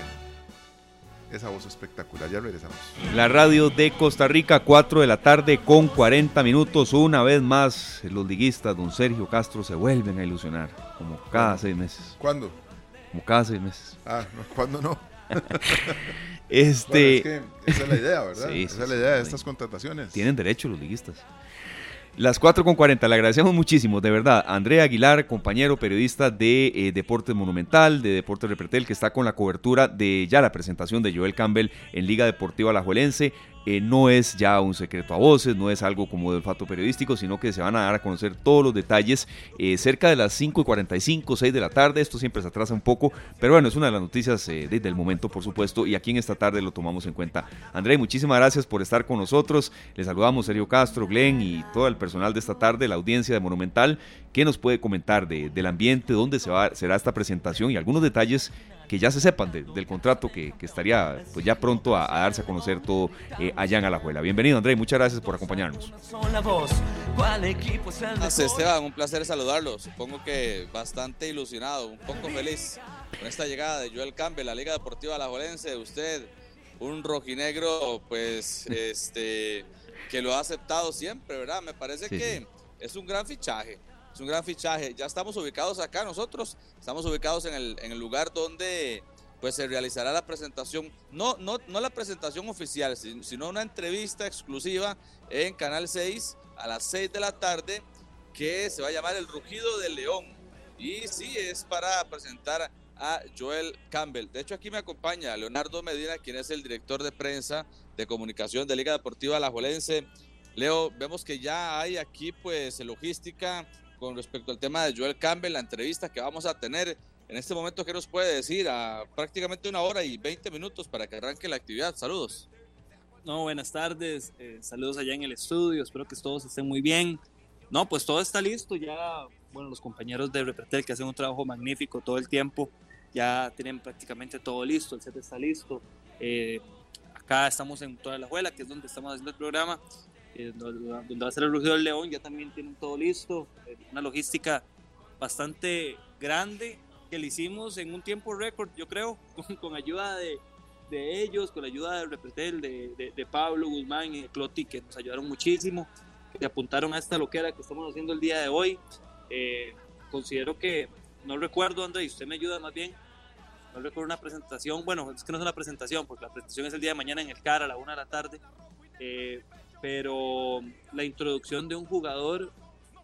esa voz espectacular. Ya regresamos. La radio de Costa Rica, 4 de la tarde con 40 minutos. Una vez más, los liguistas, don Sergio Castro, se vuelven a ilusionar, como cada seis meses. ¿Cuándo? Como cada seis meses. Ah, ¿cuándo no? este... esa es la idea, ¿verdad? esa es la idea de estas contrataciones. Tienen derecho los liguistas. Las 4 con 40, le agradecemos muchísimo, de verdad. Andrea Aguilar, compañero periodista de eh, Deportes Monumental, de Deportes Repretel, que está con la cobertura de ya la presentación de Joel Campbell en Liga Deportiva Alajuelense. Eh, no es ya un secreto a voces, no es algo como de olfato periodístico, sino que se van a dar a conocer todos los detalles eh, cerca de las 5 y 45, 6 de la tarde. Esto siempre se atrasa un poco, pero bueno, es una de las noticias eh, desde el momento, por supuesto, y aquí en esta tarde lo tomamos en cuenta. André, muchísimas gracias por estar con nosotros. Les saludamos Sergio Castro, Glenn y todo el personal de esta tarde, la audiencia de Monumental. ¿Qué nos puede comentar del ambiente, dónde se va, será esta presentación y algunos detalles que ya se sepan del contrato que, estaría pues ya pronto a, darse a conocer todo eh, allá en Alajuela. Bienvenido André, muchas gracias por acompañarnos. Gracias Esteban, un placer saludarlo. Supongo que bastante ilusionado, un poco feliz con esta llegada de Joel Campbell, la Liga Deportiva Alajuelense. Usted, un rojinegro, pues este que lo ha aceptado siempre, ¿verdad? Me parece que es un gran fichaje es un gran fichaje. Ya estamos ubicados acá nosotros, estamos ubicados en el, en el lugar donde pues se realizará la presentación, no, no, no la presentación oficial, sino una entrevista exclusiva en Canal 6 a las 6 de la tarde que se va a llamar El Rugido del León. Y sí, es para presentar a Joel Campbell. De hecho, aquí me acompaña Leonardo Medina, quien es el director de prensa de comunicación de Liga Deportiva Alajuelense. Leo, vemos que ya hay aquí pues logística con respecto al tema de Joel Campbell, la entrevista que vamos a tener en este momento, ¿qué nos puede decir? A prácticamente una hora y 20 minutos para que arranque la actividad. Saludos. No, buenas tardes. Eh, saludos allá en el estudio. Espero que todos estén muy bien. No, pues todo está listo. Ya, bueno, los compañeros de Repretel que hacen un trabajo magnífico todo el tiempo, ya tienen prácticamente todo listo. El set está listo. Eh, acá estamos en toda la juela, que es donde estamos haciendo el programa. Eh, donde va a ser el Rugido del León, ya también tienen todo listo, eh, una logística bastante grande que le hicimos en un tiempo récord, yo creo, con, ayuda de, de, ellos, con la ayuda de Repretel, de, de, Pablo Guzmán y de Cloti, que nos ayudaron muchísimo, que apuntaron a esta loquera que estamos haciendo el día de hoy. Eh, considero que, no recuerdo, André, usted me ayuda más bien, no recuerdo una presentación, bueno, es que no es una presentación, porque la presentación es el día de mañana en el CAR a la una de la tarde, eh, pero la introducción de un jugador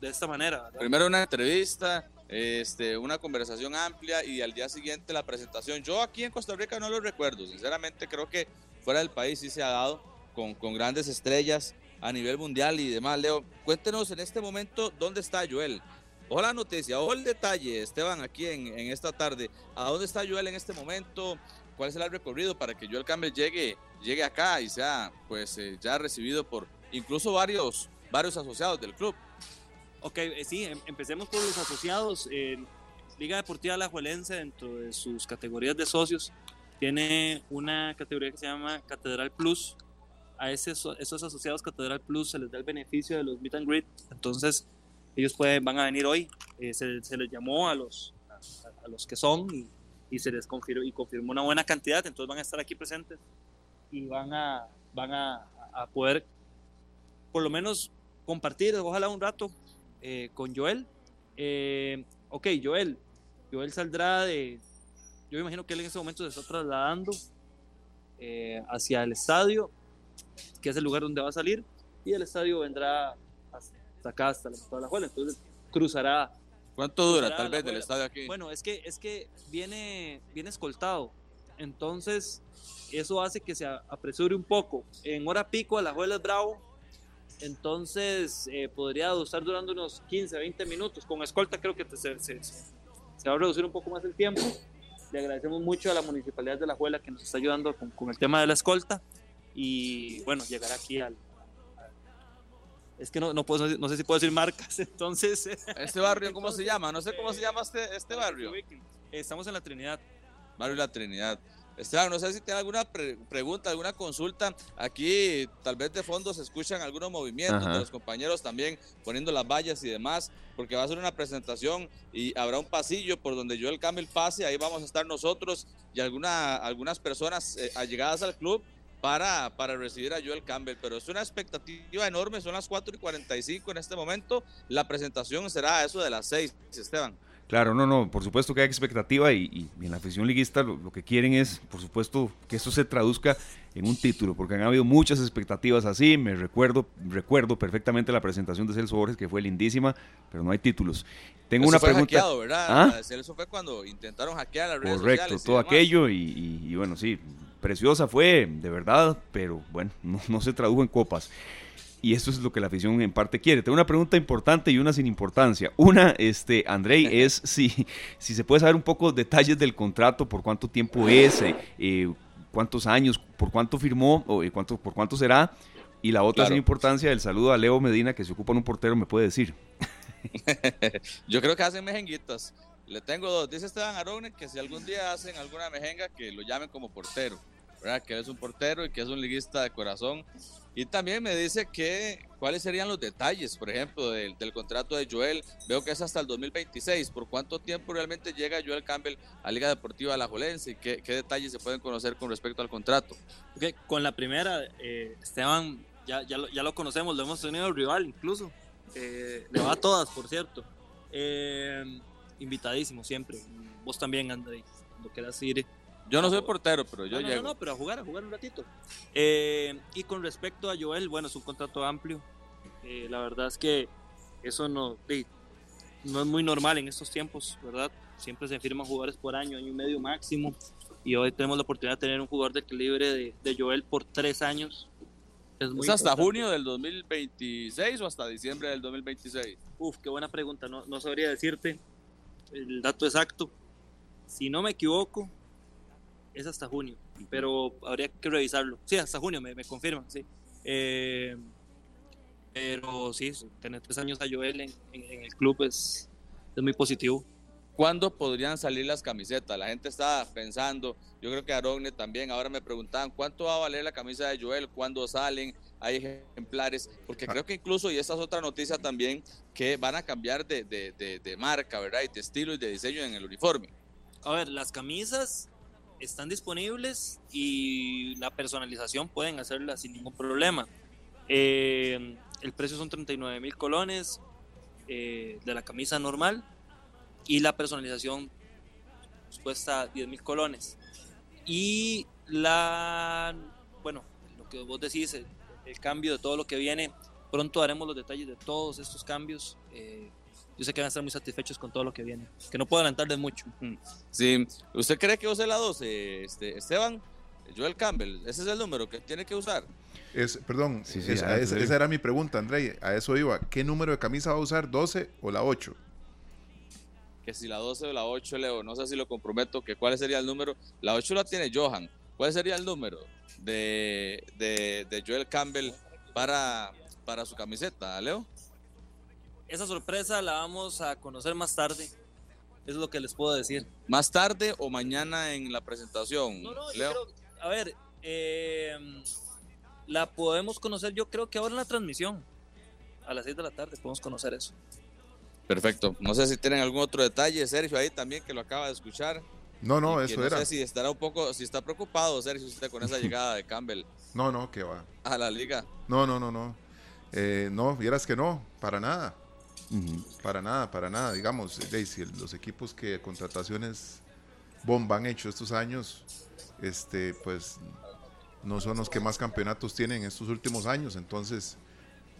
de esta manera. Primero una entrevista, este, una conversación amplia y al día siguiente la presentación. Yo aquí en Costa Rica no lo recuerdo, sinceramente creo que fuera del país sí se ha dado con, con grandes estrellas a nivel mundial y demás. Leo, cuéntenos en este momento dónde está Joel. Ojo la noticia, ojo el detalle, Esteban, aquí en, en esta tarde. ¿A dónde está Joel en este momento? ¿Cuál será el recorrido para que Joel Campbell llegue llegue acá y sea pues eh, ya recibido por incluso varios, varios asociados del club. Ok, eh, sí, em, empecemos por los asociados. Liga Deportiva Alajuelense, dentro de sus categorías de socios, tiene una categoría que se llama Catedral Plus. A esos, esos asociados Catedral Plus se les da el beneficio de los meet and greet. Entonces, ellos pueden, van a venir hoy. Eh, se, se, les llamó a los, a, a los que son y, y, se les confirmó, y confirmó una buena cantidad. Entonces, van a estar aquí presentes y van a, van a, poder por lo menos compartir, ojalá un rato eh, con Joel. Eh, ok, Joel, Joel saldrá de, yo me imagino que él en ese momento se está trasladando eh, hacia el estadio, que es el lugar donde va a salir, y el estadio vendrá hasta acá, hasta la, la entonces cruzará. ¿Cuánto dura tal vez del estadio aquí? Bueno, es que, es que viene, viene escoltado, entonces eso hace que se apresure un poco. En hora pico a la juela es bravo, entonces eh, podría estar durando unos 15, 20 minutos. Con escolta creo que se, se, va a reducir un poco más el tiempo. Le agradecemos mucho a la Municipalidad de La Juela que nos está ayudando con, el tema de la escolta. Y bueno, llegar aquí al, es que no, no, puedo, no sé si puedo decir marcas, entonces... ¿Este barrio cómo se llama? No sé cómo se llama este, este barrio. Estamos en la Trinidad. Barrio La Trinidad. Esteban, no sé si tiene alguna pregunta, alguna consulta. Aquí tal vez de fondo se escuchan algunos movimientos de los compañeros también poniendo las vallas y demás, porque va a ser una presentación y habrá un pasillo por donde Joel Campbell pase, ahí vamos a estar nosotros y alguna, algunas personas eh, allegadas al club para, para recibir a Joel Campbell, pero es una expectativa enorme, son las 4 y 45 en este momento, la presentación será a eso de las 6, Esteban. Claro, no, no, por supuesto que hay expectativa y, en la afición liguista lo, que quieren es, por supuesto, que esto se traduzca en un título, porque han habido muchas expectativas así, me recuerdo, recuerdo perfectamente la presentación de Celso Borges, que fue lindísima, pero no hay títulos. Tengo una fue pregunta. Hackeado, ¿verdad? ¿Ah? Fue cuando intentaron hackear las redes Correcto, todo aquello y, bueno, sí, preciosa fue, de verdad, pero bueno, no se tradujo en copas y eso es lo que la afición en parte quiere. Tengo una pregunta importante y una sin importancia. Una, este, Andrei, es si, si se puede saber un poco detalles del contrato, por cuánto tiempo es, eh, eh, cuántos años, por cuánto firmó, o eh, cuánto, por cuánto será. Y la otra sin importancia, el saludo a Leo Medina, que se ocupa en un portero, me puede decir. Yo creo que hacen mejenguitas. Le tengo dos. Dice Esteban Arone que si algún día hacen alguna mejenga, que lo llamen como portero. ¿verdad? Que es un portero y que es un liguista de corazón y también me dice que cuáles serían los detalles, por ejemplo, del, contrato de Joel. Veo que es hasta el 2026. ¿Por cuánto tiempo realmente llega Joel Campbell a Liga Deportiva Alajuelense? ¿Y qué, qué detalles se pueden conocer con respecto al contrato? Okay, con la primera, eh, Esteban, ya, ya, lo, ya lo conocemos, lo hemos tenido rival incluso. Eh, le va a todas, por cierto. Eh, invitadísimo siempre. Vos también, André, cuando quieras ir yo no soy portero, pero yo no, llego. No, no, pero a jugar, a jugar un ratito. Eh, y con respecto a Joel, bueno, es un contrato amplio. Eh, la verdad es que eso no, no es muy normal en estos tiempos, ¿verdad? Siempre se firman jugadores por año, año y medio máximo. Y hoy tenemos la oportunidad de tener un jugador de equilibrio de, de Joel por tres años. Es, muy hasta junio del 2026 o hasta diciembre del 2026? Uf, qué buena pregunta. No, no sabría decirte el dato exacto. Si no me equivoco, es hasta junio, pero habría que revisarlo. Sí, hasta junio, me, me confirman, sí. Eh, pero sí, tener tres años a Joel en, el club es, es muy positivo. ¿Cuándo podrían salir las camisetas? La gente está pensando, yo creo que Arogne también, ahora me preguntaban, ¿cuánto va a valer la camisa de Joel? ¿Cuándo salen? Hay ejemplares, porque ah. creo que incluso, y esta es otra noticia también, que van a cambiar de, de, de, de marca, ¿verdad? Y de estilo y de diseño en el uniforme. A ver, las camisas están disponibles y la personalización pueden hacerla sin ningún problema. Eh, el precio son 39 mil colones eh, de la camisa normal y la personalización cuesta 10 mil colones. Y la, bueno, lo que vos decís, el, cambio de todo lo que viene, pronto haremos los detalles de todos estos cambios. Eh, yo sé que van a estar muy satisfechos con todo lo que viene. Que no puedo adelantarles mucho. Sí. ¿Usted cree que use la 12, este, Esteban? Joel Campbell, ese es el número que tiene que usar. Es, perdón, esa, era mi pregunta, André. A eso iba. ¿Qué número de camisa va a usar? ¿12 o la 8? Que si la 12 o la 8, Leo, no sé si lo comprometo, que cuál sería el número. La 8 la tiene Johan. ¿Cuál sería el número de, de, Joel Campbell para, para su camiseta, Leo? Esa sorpresa la vamos a conocer más tarde. Es lo que les puedo decir. ¿Más tarde o mañana en la presentación? No, no, Leo? a ver, em, la podemos conocer yo creo que ahora en la transmisión. A las 6 de la tarde podemos conocer eso. Perfecto. No sé si tienen algún otro detalle, Sergio, ahí también que lo acaba de escuchar. No, no, eso era. No sé si estará un poco, si está preocupado, Sergio, usted con esa llegada de Campbell. No, no, que va. A la liga. No, no, no, no. Eh, no, vieras que no, para nada. Para nada, para nada. Digamos, Daisy, los equipos que contrataciones bomba han hecho estos años, este, pues no son los que más campeonatos tienen estos últimos años. Entonces,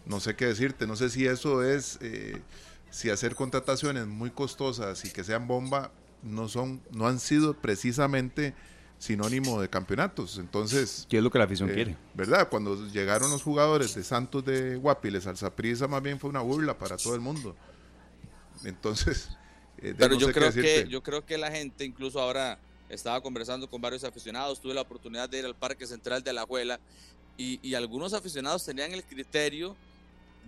no sé qué decirte. No sé si eso es, eh, si hacer contrataciones muy costosas y que sean bomba, no son, no han sido precisamente sinónimo de campeonatos. Entonces. ¿Qué es lo que la afición eh, quiere? ¿Verdad? Cuando llegaron los jugadores de Santos de Guapiles al Zaprisa, más bien fue una burla para todo el mundo. Entonces. Eh, Pero yo, creo que, yo creo que la gente, incluso ahora estaba conversando con varios aficionados, tuve la oportunidad de ir al Parque Central de la Abuela y, y algunos aficionados tenían el criterio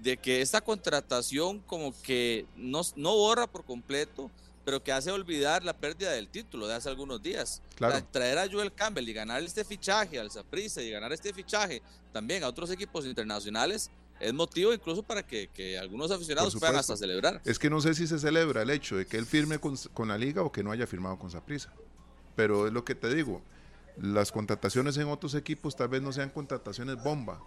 de que esta contratación como que no, no borra por completo pero que hace olvidar la pérdida del título de hace algunos días. Traer a Joel Campbell y ganar este fichaje al Saprissa y ganar este fichaje también a otros equipos internacionales es motivo incluso para que, algunos aficionados puedan hasta celebrar. Es que no sé si se celebra el hecho de que él firme con, la liga o que no haya firmado con Saprissa. Pero es lo que te digo, las contrataciones en otros equipos tal vez no sean contrataciones bomba,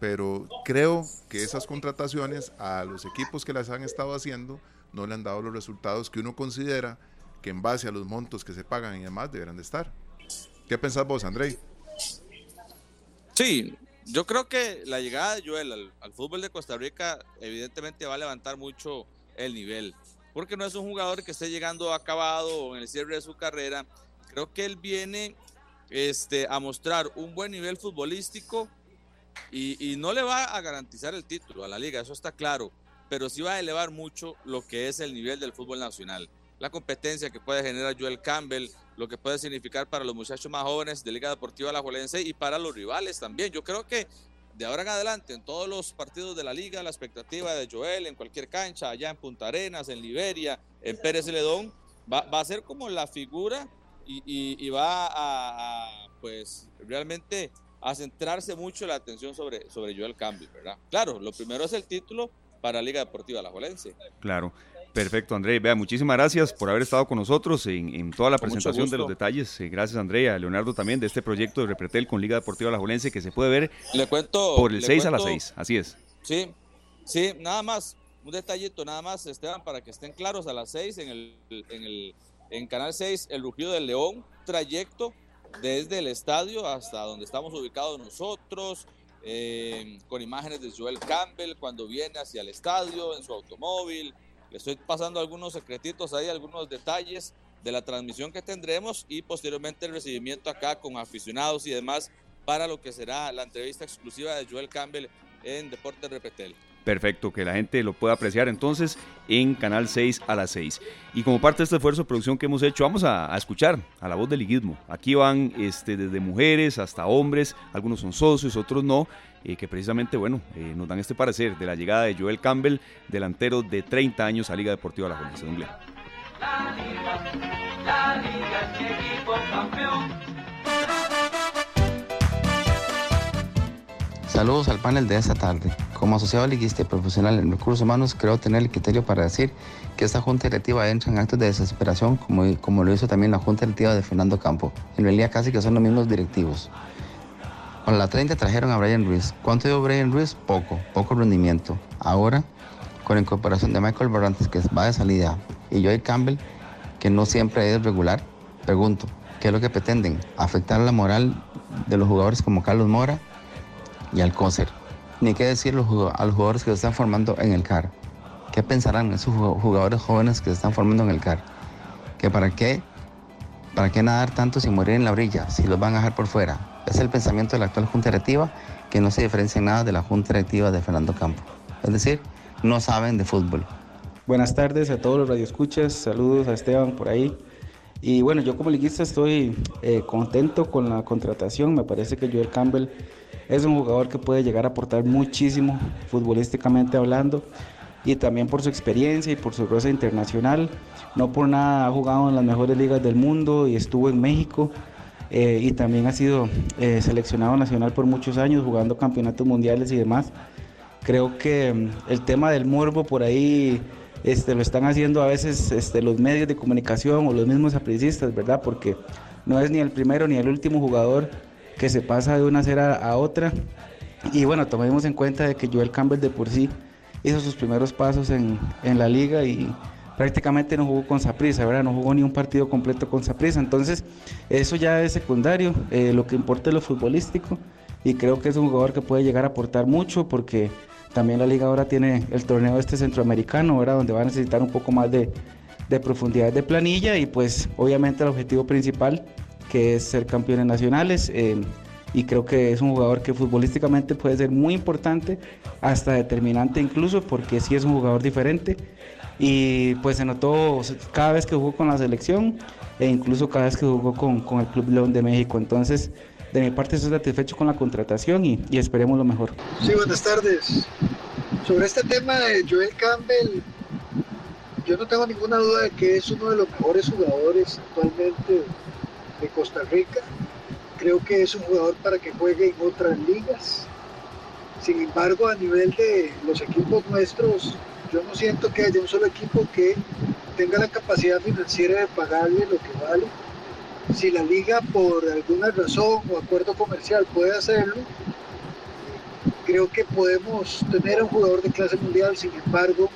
pero creo que esas contrataciones a los equipos que las han estado haciendo no le han dado los resultados que uno considera que en base a los montos que se pagan y demás deberán de estar. ¿Qué pensás vos, Andrei? Sí, yo creo que la llegada de Joel al, fútbol de Costa Rica evidentemente va a levantar mucho el nivel, porque no es un jugador que esté llegando acabado en el cierre de su carrera. Creo que él viene este, a mostrar un buen nivel futbolístico y no le va a garantizar el título a la liga, eso está claro, pero sí va a elevar mucho lo que es el nivel del fútbol nacional. La competencia que puede generar Joel Campbell, lo que puede significar para los muchachos más jóvenes de Liga Deportiva La Alajuelense y para los rivales también. Yo creo que de ahora en adelante, en todos los partidos de la liga, la expectativa de Joel en cualquier cancha, allá en Punta Arenas, en Liberia, en Pérez Ledón, va, a ser como la figura y, y, va a, pues, realmente a centrarse mucho la atención sobre, sobre Joel Campbell, ¿verdad? Claro, lo primero es el título para Liga Deportiva La Alajuelense. Claro. Perfecto, André. Vea, muchísimas gracias por haber estado con nosotros en, toda la presentación de los detalles. Eh, gracias, Andrea, Leonardo también, de este proyecto de Repretel con Liga Deportiva La Jolense que se puede ver le cuento, por el 6 a las 6. Así es. Sí, sí, nada más, un detallito, nada más, Esteban, para que estén claros, a las 6 en, el, en, el, en Canal 6, El Rugido del León, trayecto desde el estadio hasta donde estamos ubicados nosotros, eh, con imágenes de Joel Campbell cuando viene hacia el estadio en su automóvil le estoy pasando algunos secretitos ahí, algunos detalles de la transmisión que tendremos y posteriormente el recibimiento acá con aficionados y demás para lo que será la entrevista exclusiva de Joel Campbell en Deportes Repetel. Perfecto, que la gente lo pueda apreciar entonces en Canal 6 a las 6. Y como parte de este esfuerzo de producción que hemos hecho, vamos a, escuchar a la voz del liguismo. Aquí van este, desde mujeres hasta hombres, algunos son socios, otros no, eh, que precisamente, bueno, eh, nos dan este parecer de la llegada de Joel Campbell, delantero de 30 años a Liga Deportiva La Juventud. La la Liga equipo campeón. Saludos al panel de esta tarde. Como asociado liguista y profesional en recursos humanos, creo tener el criterio para decir que esta junta directiva entra en actos de desesperación, como, lo hizo también la junta directiva de Fernando Campo. En realidad casi que son los mismos directivos. Con la 30 trajeron a Brian Ruiz. ¿Cuánto dio Brian Ruiz? Poco, poco rendimiento. Ahora, con la incorporación de Michael Barrantes, que va de salida, y Joey Campbell, que no siempre es regular, pregunto, ¿qué es lo que pretenden? ¿Afectar la moral de los jugadores como Carlos Mora y al COSER. Ni qué decir a los jugadores que se están formando en el CAR. ¿Qué pensarán esos jugadores jóvenes que se están formando en el CAR? ¿Que para qué, para qué nadar tanto sin morir en la orilla, si los van a dejar por fuera? Es el pensamiento de la actual Junta Directiva que no se diferencia en nada de la Junta Directiva de Fernando Campo. Es decir, no saben de fútbol. Buenas tardes a todos los radioescuchas, saludos a Esteban por ahí. Y bueno, yo como liguista estoy eh, contento con la contratación, me parece que Joel Campbell es un jugador que puede llegar a aportar muchísimo futbolísticamente hablando y también por su experiencia y por su rosa internacional. No por nada ha jugado en las mejores ligas del mundo y estuvo en México eh, y también ha sido eh, seleccionado nacional por muchos años jugando campeonatos mundiales y demás. Creo que mm, el tema del morbo por ahí este, lo están haciendo a veces este, los medios de comunicación o los mismos apricistas, ¿verdad? Porque no es ni el primero ni el último jugador que se pasa de una acera a otra. Y bueno, tomemos en cuenta de que Joel Campbell de por sí hizo sus primeros pasos en, en la liga y prácticamente no jugó con Saprissa, ¿verdad? No jugó ni un partido completo con Saprissa. Entonces, eso ya es secundario. Eh, lo que importa es lo futbolístico. Y creo que es un jugador que puede llegar a aportar mucho porque también la liga ahora tiene el torneo este centroamericano, ¿verdad? Donde va a necesitar un poco más de, de profundidad de planilla y pues obviamente el objetivo principal que es ser campeones nacionales. Eh, y creo que es un jugador que futbolísticamente puede ser muy importante, hasta determinante incluso, porque sí es un jugador diferente. Y pues se notó cada vez que jugó con la selección e incluso cada vez que jugó con, con el Club León de México. Entonces, de mi parte estoy satisfecho con la contratación y, y, esperemos lo mejor. Sí, buenas tardes. Sobre este tema de Joel Campbell, yo no tengo ninguna duda de que es uno de los mejores jugadores actualmente de Costa Rica. Creo que es un jugador para que juegue en otras ligas. Sin embargo, a nivel de los equipos nuestros, yo no siento que haya un solo equipo que tenga la capacidad financiera de pagarle lo que vale. Si la liga por alguna razón o acuerdo comercial puede hacerlo, creo que podemos tener a un jugador de clase mundial, sin embargo,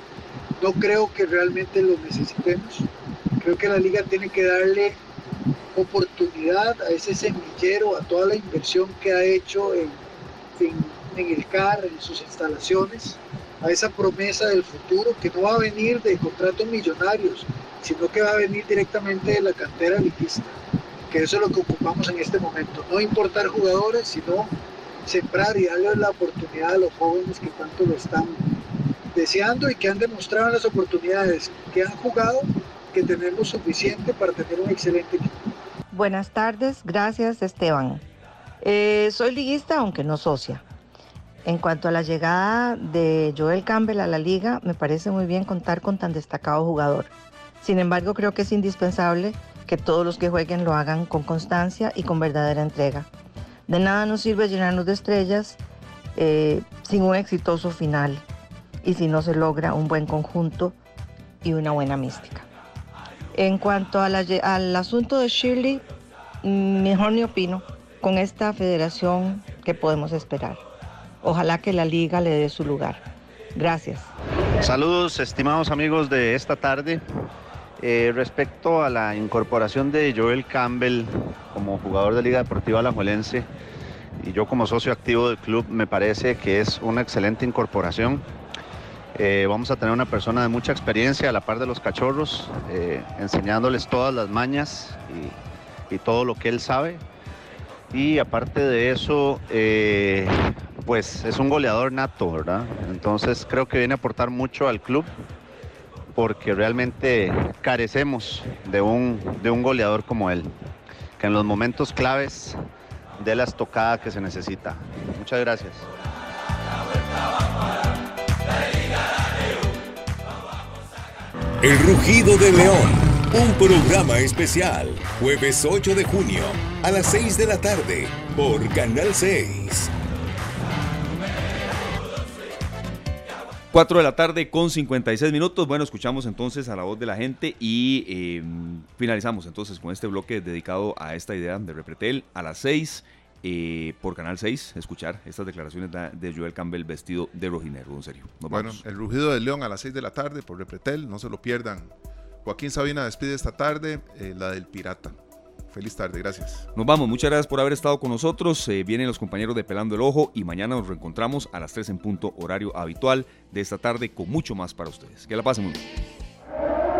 No creo que realmente lo necesitemos. Creo que la liga tiene que darle oportunidad a ese semillero, a toda la inversión que ha hecho en, el CAR, en sus instalaciones, a esa promesa del futuro que no va a venir de contratos millonarios, sino que va a venir directamente de la cantera liguista, que eso es lo que ocupamos en este momento, no importar jugadores, sino sembrar y darle la oportunidad a los jóvenes que tanto lo están deseando y que han demostrado las oportunidades que han jugado que tenemos suficiente para tener un excelente equipo. Buenas tardes, gracias Esteban. Eh, soy liguista aunque no socia. En cuanto a la llegada de Joel Campbell a la liga, me parece muy bien contar con tan destacado jugador. Sin embargo, creo que es indispensable que todos los que jueguen lo hagan con constancia y con verdadera entrega. De nada nos sirve llenarnos de estrellas eh, sin un exitoso final y si no se logra un buen conjunto y una buena mística. En cuanto al asunto de Shirley, mm, mejor ni opino con esta federación que podemos esperar. Ojalá que la liga le dé su lugar. Gracias. Saludos, estimados amigos de esta tarde. Eh, respecto a la incorporación de Joel Campbell como jugador de Liga Deportiva Alajuelense y yo como socio activo del club, me parece que es una excelente incorporación. Eh, vamos a tener una persona de mucha experiencia a la par de los cachorros, eh, enseñándoles todas las mañas y, todo lo que él sabe. Y aparte de eso, pues es un goleador nato, ¿verdad? Entonces creo que viene a aportar mucho al club porque realmente carecemos de un, de un goleador como él, que en los momentos claves dé la estocada que se necesita. Muchas gracias. El rugido de león, un programa especial, jueves 8 de junio a las 6 de la tarde por Canal 6. 4 de la tarde con 56 minutos. Bueno, escuchamos entonces a la voz de la gente y em, finalizamos entonces con este bloque dedicado a esta idea de Repretel a las 6 eh, por Canal 6, escuchar estas declaraciones de Joel Campbell vestido de rojinero, en serio. bueno, el rugido del león a las 6 de la tarde por Repretel, no se lo pierdan. Joaquín Sabina despide esta tarde, eh, la del pirata. Feliz tarde, gracias. Nos vamos, muchas gracias por haber estado con nosotros. Eh, vienen los compañeros de Pelando el Ojo y mañana nos reencontramos a las 3 en punto horario habitual de esta tarde con mucho más para ustedes. Que la pasen muy bien.